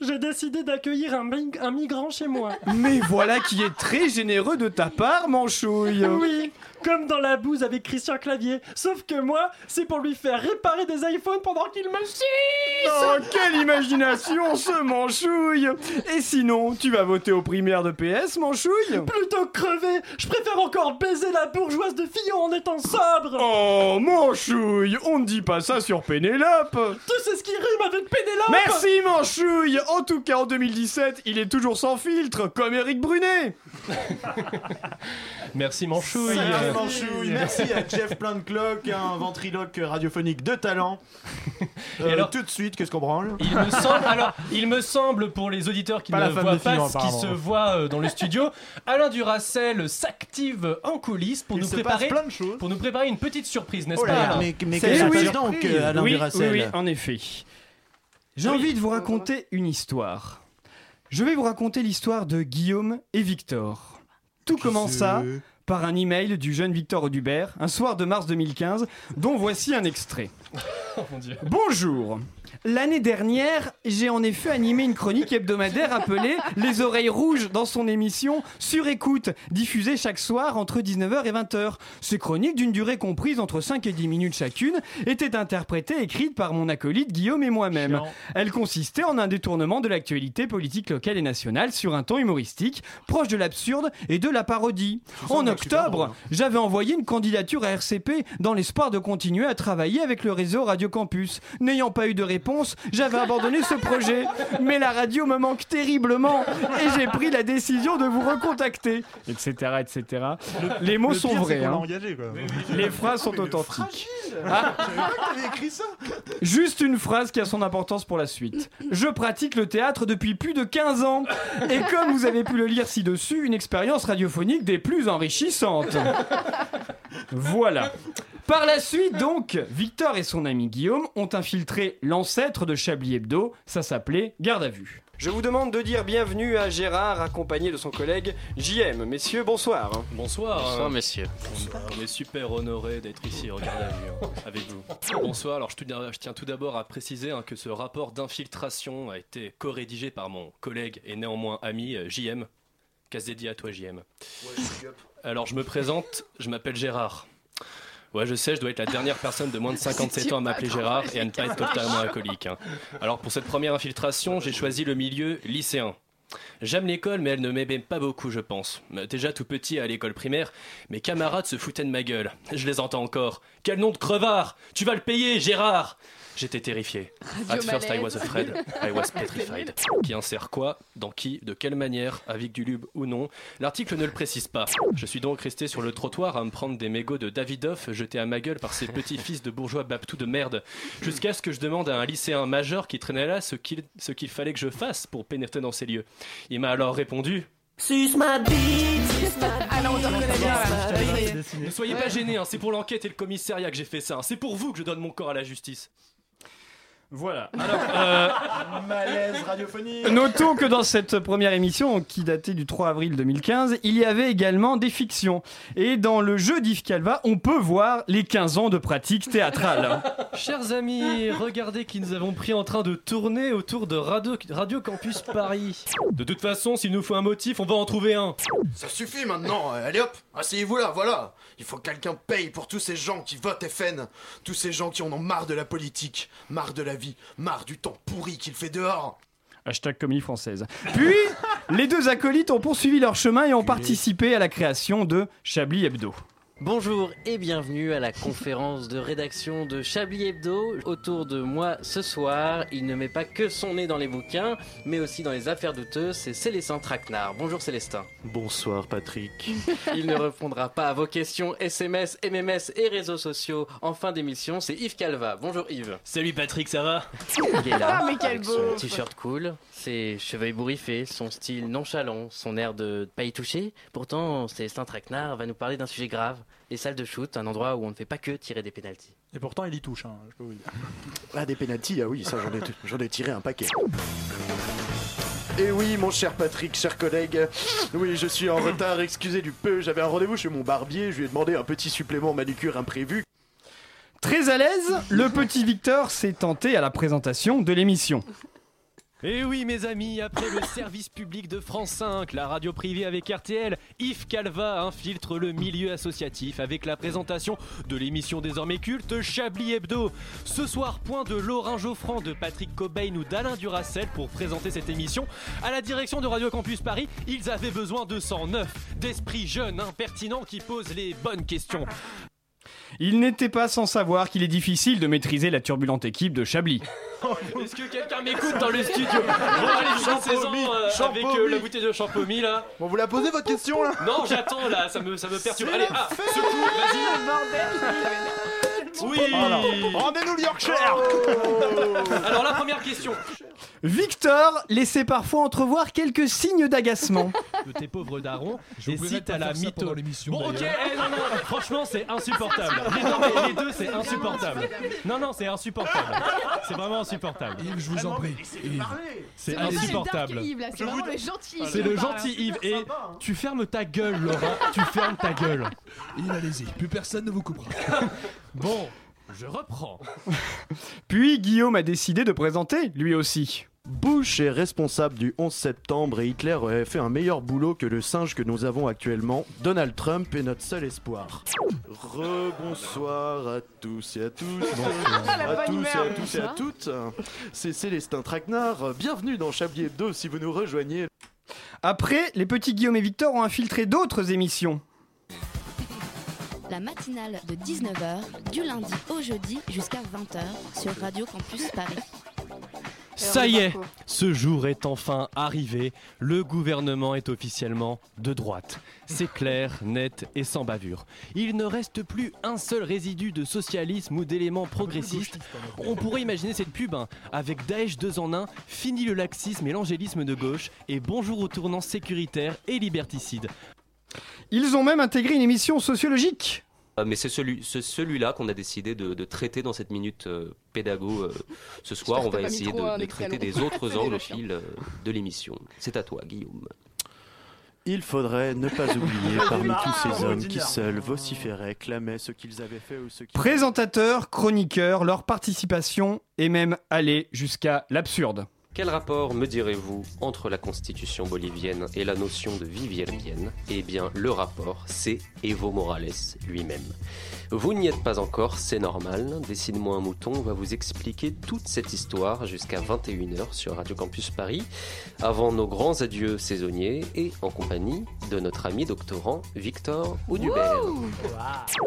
J'ai décidé d'accueillir un, mig- un migrant chez moi. Mais voilà qui est très généreux de ta part, mon chouille Oui, comme dans la bouse avec Christian Clavier. Sauf que moi, c'est pour lui faire réparer des iPhones pendant qu'il me suce. Oh, quelle imagination, ce manchouille Et sinon, tu vas voter aux primaires de PS, manchouille Plutôt que crever, je préfère encore baiser la bourgeoise de Fillon en étant sobre. Oh, manchouille On ne dit pas ça sur Pénélope Tu sais ce qui rime avec Pénélope Merci, manchouille En tout cas, en 2017, il est toujours sans filtre, comme Eric Brunet Merci Manchouille. Salut Manchouille, merci à Jeff Planclock, un ventriloque radiophonique de talent. <laughs> Euh, alors- tout de suite, qu'est-ce qu'on branle Il me semble, alors, il me semble pour les auditeurs qui Pas ne la femme voient de pas Fillon, ce qui apparemment. se voit euh, dans le studio, Alain Duracel s'active en coulisses pour Il nous se préparer passe plein de choses. pour nous préparer une petite surprise, n'est-ce Oh pas là là, Alain mais- mais C'est qu'est-ce oui, qui se passe donc, euh, Alain oui, Duracell oui, oui, en effet. J'ai envie de vous raconter une histoire. Je vais vous raconter l'histoire de Guillaume et Victor. Tout commença par un email du jeune Victor Audubert, un soir de mars 2015, dont voici un extrait. <laughs> Oh mon Dieu. Bonjour. L'année dernière, j'ai en effet animé une chronique hebdomadaire appelée <laughs> Les oreilles rouges dans son émission Sur écoute, diffusée chaque soir entre 19h et 20h. Ces chroniques, d'une durée comprise entre 5 et 10 minutes chacune, étaient interprétées et écrites par mon acolyte Guillaume et moi-même. Elles consistaient en un détournement de l'actualité politique locale et nationale sur un ton humoristique, proche de l'absurde et de la parodie. En octobre, j'avais envoyé une candidature à RCP dans l'espoir de continuer à travailler avec le réseau Radio Campus. N'ayant pas eu de réponse, j'avais abandonné ce projet. Mais la radio me manque terriblement et j'ai pris la décision de vous recontacter, etc. etc. Les mots Le sont vrais. hein. engagé, quoi. Les phrases sont authentiques. Ah. Écrit ça Juste une phrase qui a son importance pour la suite. Je pratique le théâtre depuis plus de 15 ans. Et comme vous avez pu le lire ci-dessus, une expérience radiophonique des plus enrichissantes. Voilà. Par la suite, donc, Victor et son ami Guillaume ont infiltré l'ancêtre de Chablis Hebdo. Ça s'appelait Garde à vue. Je vous demande de dire bienvenue à Gérard, accompagné de son collègue JM. Messieurs, bonsoir. Bonsoir. Bonsoir, euh, messieurs. On, on est super honoré d'être ici, regardez à vue, hein, avec vous. Bonsoir, alors je, tiens tout d'abord à préciser hein, que ce rapport d'infiltration a été co-rédigé par mon collègue et néanmoins ami JM. Casse dédié à toi JM. Alors je me présente, je m'appelle Gérard. Ouais, je sais, je dois être la dernière personne de moins de <laughs> 57 ans à m'appeler Gérard et à ne pas être totalement alcoolique. hein. Alors pour cette première infiltration, j'ai choisi le milieu lycéen. J'aime l'école, mais elle ne m'aimait pas beaucoup, je pense. Euh, Déjà tout petit à l'école primaire, mes camarades se foutaient de ma gueule. Je les entends encore. Quel nom de crevard Tu vas le payer, Gérard J'étais terrifié. At first I was afraid, I was petrified. <laughs> Qui insère quoi? Dans qui? De quelle manière? Avec du lube ou non? L'article ne le précise pas. Je suis donc resté sur le trottoir à me prendre des mégots de Davidoff jetés à ma gueule par ces petits <laughs> fils de bourgeois baptous de merde. Jusqu'à ce que je demande à un lycéen majeur qui traînait là ce qu'il ce qu'il fallait que je fasse pour pénétrer dans ces lieux. Il m'a alors répondu Suce ma bite. Ah non, on te reconnaît bien là. Ne soyez pas gênés, hein, c'est pour l'enquête et le commissariat que j'ai fait ça. hein. C'est pour vous que je donne mon corps à la justice. Voilà. <laughs> Alors, euh, Malaise radiophonique. Notons que dans cette première émission, qui datait du 3 avril 2015, il y avait également des fictions. Et dans le jeu d'Yves Calva, on peut voir les 15 ans de pratique théâtrale. <laughs> Chers amis, regardez qui nous avons pris en train de tourner autour de Radio, Radio Campus Paris. De toute façon, s'il nous faut un motif, on va en trouver un. Ça suffit maintenant, allez hop, asseyez-vous là, voilà. Il faut que quelqu'un paye pour tous ces gens qui votent FN, tous ces gens qui en ont marre de la politique, marre de la vie, marre du temps pourri qu'il fait dehors. Hashtag comédie française. Puis, les deux acolytes ont poursuivi leur chemin et ont participé à la création de Chablis Hebdo. Bonjour et bienvenue à la conférence de rédaction de Chablis Hebdo. Autour de moi ce soir, il ne met pas que son nez dans les bouquins, mais aussi dans les affaires douteuses, c'est Célestin Traquenard. Bonjour Célestin. Bonsoir Patrick. <laughs> Il ne répondra pas à vos questions SMS, MMS et réseaux sociaux en fin d'émission, c'est Yves Calva. Bonjour Yves. Salut Patrick, ça va? Il est là. Ah, mais quel avec beau. son t-shirt cool, ses cheveux ébouriffés, son style nonchalant, son air de pas y toucher. Pourtant, Célestin Traquenard va nous parler d'un sujet grave, les salles de shoot, un endroit où on ne fait pas que tirer des pénalties. Et pourtant, il y touche, hein, je peux vous dire. Ah, des pénalties, ah oui, ça j'en ai, j'en ai tiré un paquet. Et oui, mon cher Patrick, cher collègue, oui, je suis en retard, excusez du peu, j'avais un rendez-vous chez mon barbier, je lui ai demandé un petit supplément manucure imprévu. Très à l'aise, le petit Victor s'est tenté à la présentation de l'émission. Et Eh oui, mes amis, après le service public de France 5, la radio privée avec RTL, Yves Calva infiltre le milieu associatif avec la présentation de l'émission désormais culte Chablis Hebdo. Ce soir, point de Laurent Geoffrand, de Patrick Cobain ou d'Alain Duracel pour présenter cette émission. À la direction de Radio Campus Paris, ils avaient besoin de sang neuf, d'esprits jeunes, impertinents qui posent les bonnes questions. Il n'était pas sans savoir qu'il est difficile de maîtriser la turbulente équipe de Chablis. <laughs> Est-ce que quelqu'un m'écoute dans le studio Bon, allez, finissez-en euh, avec euh, la bouteille de champomy là. Bon, vous la posez votre question là Non, j'attends là, ça me, ça me perturbe. Allez, ah, secoue, vas-y. Oui Voilà. Rendez-nous le Yorkshire <laughs> Alors la première question. Victor laissait parfois entrevoir quelques signes d'agacement. De tes pauvres darons, t'as pas la mytho. Bon, ok, eh, non, non, franchement, c'est insupportable. <laughs> Les, non, mais les deux, c'est insupportable. Non, non, c'est insupportable. C'est vraiment insupportable. Yves, je vous en prie. Yves. C'est insupportable. dark Yves, là, c'est vraiment le gentil Yves C'est le gentil Yves. Et tu fermes ta gueule, Laura. Tu fermes ta gueule. Yves, allez-y. Plus personne ne vous coupera. <laughs> Bon, je reprends. <laughs> Puis Guillaume a décidé de présenter, lui aussi. Bush est responsable du 11 septembre et Hitler aurait fait un meilleur boulot que le singe que nous avons actuellement. Donald Trump est notre seul espoir. Rebonsoir à tous et à tous. La À bonne tous et à tous et à bonsoir. toutes. C'est Célestin Traquenard. Bienvenue dans Chablis Hebdo si vous nous rejoignez. Après, les petits Guillaume et Victor ont infiltré d'autres émissions. La matinale de 19h, du lundi au jeudi jusqu'à 20h sur Radio Campus Paris. Ça y est, ce jour est enfin arrivé. Le gouvernement est officiellement de droite. C'est clair, net et sans bavure. Il ne reste plus un seul résidu de socialisme ou d'éléments progressistes. On pourrait imaginer cette pub hein, avec Daesh 2 en 1, fini le laxisme et l'angélisme de gauche, et bonjour au tournant sécuritaire et liberticide. Ils ont même intégré une émission sociologique. Euh, Mais c'est celui, celui-là qu'on a décidé de, de traiter dans cette minute euh, pédago euh, ce soir. On va essayer de, extrait traiter des <laughs> autres fil euh, de l'émission. C'est à toi, Guillaume. Il faudrait ne pas oublier <laughs> parmi tous ces hommes qui seuls vociféraient, clamaient ce qu'ils avaient fait ou ce qu'ils Présentateurs, chroniqueurs, leur participation est même allée jusqu'à l'absurde. Quel rapport me direz-vous entre la constitution bolivienne et la notion de vie vienne Eh bien, le rapport, c'est Evo Morales lui-même. Vous n'y êtes pas encore, c'est normal. Décide-moi un mouton va vous expliquer toute cette histoire jusqu'à 21h sur Radio Campus Paris, avant nos grands adieux saisonniers et en compagnie de notre ami doctorant Victor Audubert.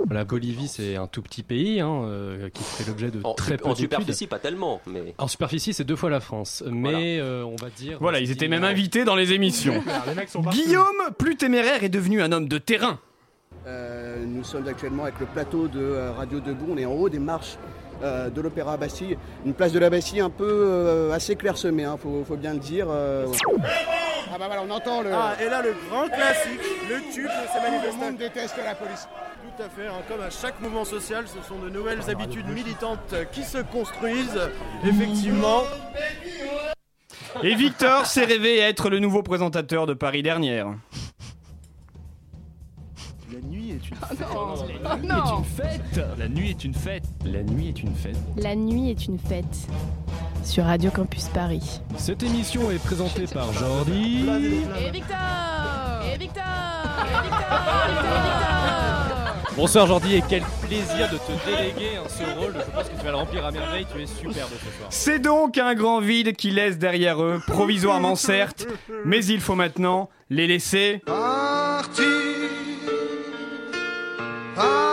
La Bolivie, c'est un tout petit pays hein, euh, qui fait l'objet de En, très peu en superficie, pas tellement, mais. En superficie, c'est deux fois la France. Mais euh, on va dire. Voilà, ils étaient même invités dans les émissions. <laughs> Les mecs sont partout. Guillaume, plus téméraire, est devenu un homme de terrain. Euh, nous sommes actuellement avec le plateau de euh, Radio Debout. On est en haut des marches euh, de l'Opéra Bastille. Une place de la Bastille un peu euh, assez clairsemée, il faut, faut bien le dire. euh, Ah bah voilà, on entend le... Ah, et là, le grand classique, le tube de ces Le manifestants. monde déteste la police. Tout à fait, hein, comme à chaque mouvement social, ce sont de nouvelles habitudes militantes qui se construisent. Effectivement. Et Victor s'est rêvé être le nouveau présentateur de Paris dernière. La nuit est une Oh non. fête. La nuit est une fête. La nuit est une fête. La nuit est une fête sur Radio Campus Paris. Cette émission est présentée par Jordi. Et Victor Et Victor <laughs> Et Victor Et Victor Bonsoir Jordi et quel plaisir de te déléguer hein, ce rôle. Je pense que tu vas le remplir à merveille. Tu es superbe ce soir. C'est donc un grand vide qui laisse derrière eux, provisoirement certes, mais il faut maintenant les laisser. Parti,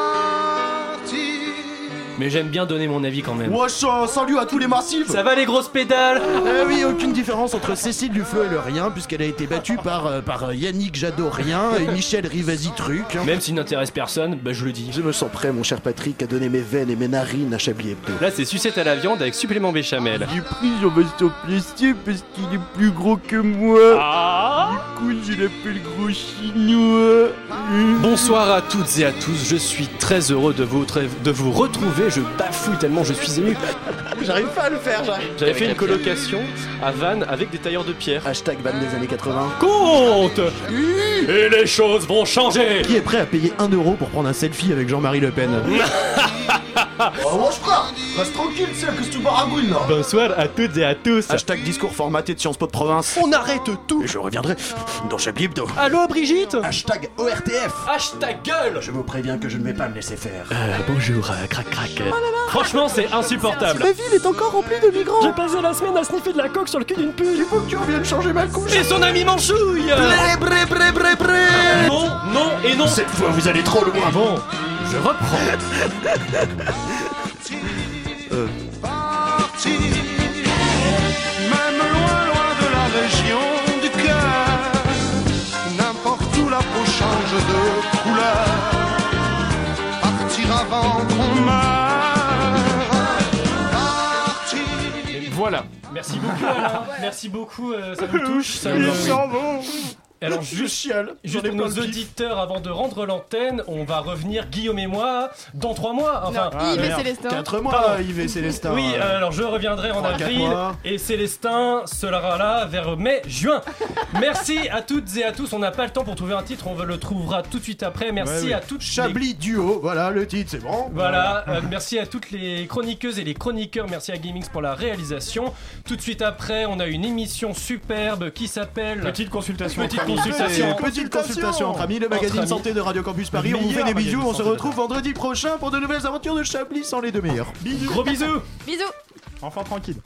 Mais j'aime bien donner mon avis quand même. Wesh, euh, salut à tous les massifs Ça va les grosses pédales Eh oui, aucune différence entre Cécile Duflo et le rien, puisqu'elle a été battue par, euh, par euh, Yannick Jadot rien et Michel Rivasi truc. hein. Même s'il n'intéresse personne, bah je le dis. Je me sens prêt, mon cher Patrick, à donner mes veines et mes narines à Chablis Hebdo. Là, c'est sucette à la viande avec supplément béchamel. J'ai pris Jean-Baptiste Plessier parce qu'il est plus gros que moi. Ah Du coup, je l'appelle gros chinois. Bonsoir à toutes et à tous, je suis très heureux de vous, de vous retrouver, je bafouille tellement je suis ému. J'arrive pas à le faire, j'arrive. J'avais fait une colocation à Vannes avec des tailleurs de pierre. Hashtag van des années 80. Compte Et les choses vont changer Qui est prêt à payer 1 euro pour prendre un selfie avec Jean-Marie Le Pen? <laughs> Oh, frère, reste tranquille, c'est que tu baragouines là. Bonsoir à toutes et à tous Hashtag discours formaté de Sciences Po de province. On arrête tout Et je reviendrai dans Chablis Hebdo. Allô Brigitte Hashtag ORTF. Hashtag gueule Je vous préviens que je ne vais pas me laisser faire. Euh, bonjour, crac crac. Franchement, c'est insupportable. La ville est encore remplie de migrants. J'ai passé la semaine à sniffer de la coque sur le cul d'une pute. Il faut que tu reviennes changer ma couche. Et son ami Manchouille Bré, bré, bré, bré, bré. Non, non et non Cette fois, vous allez trop loin. Bon, je reprends. Euh. Parti, même loin, loin de la région du cœur. N'importe où la peau change de couleur. Partir avant qu'on meure. Parti. Voilà. Merci beaucoup Alain, merci beaucoup, euh, ça me touche. Ça me... Alors Je juste, chiale. juste pour nos auditeurs, avant de rendre l'antenne, on va revenir Guillaume et moi dans trois mois. Enfin, Non, Yves et Célestin. 4 mois, Pardon. Yves et Célestin. Oui, euh, alors je reviendrai en avril et Célestin sera là vers mai-juin. Merci à toutes et à tous. On n'a pas le temps pour trouver un titre, on le trouvera tout de suite après. Merci Ouais, à toutes les- Chablis Duo, voilà le titre, c'est bon. Voilà, euh, merci à toutes les chroniqueuses et les chroniqueurs, merci à Gamings pour la réalisation. Tout de suite après, on a une émission superbe qui s'appelle Petite consultation. Petite. Consultation. Petite consultation entre amis, le magazine santé de Radio Campus Paris. On vous fait des bisous, on se retrouve vendredi prochain pour de nouvelles aventures de Chablis sans les deux meilleurs. Gros bisous Bisous Enfant tranquille.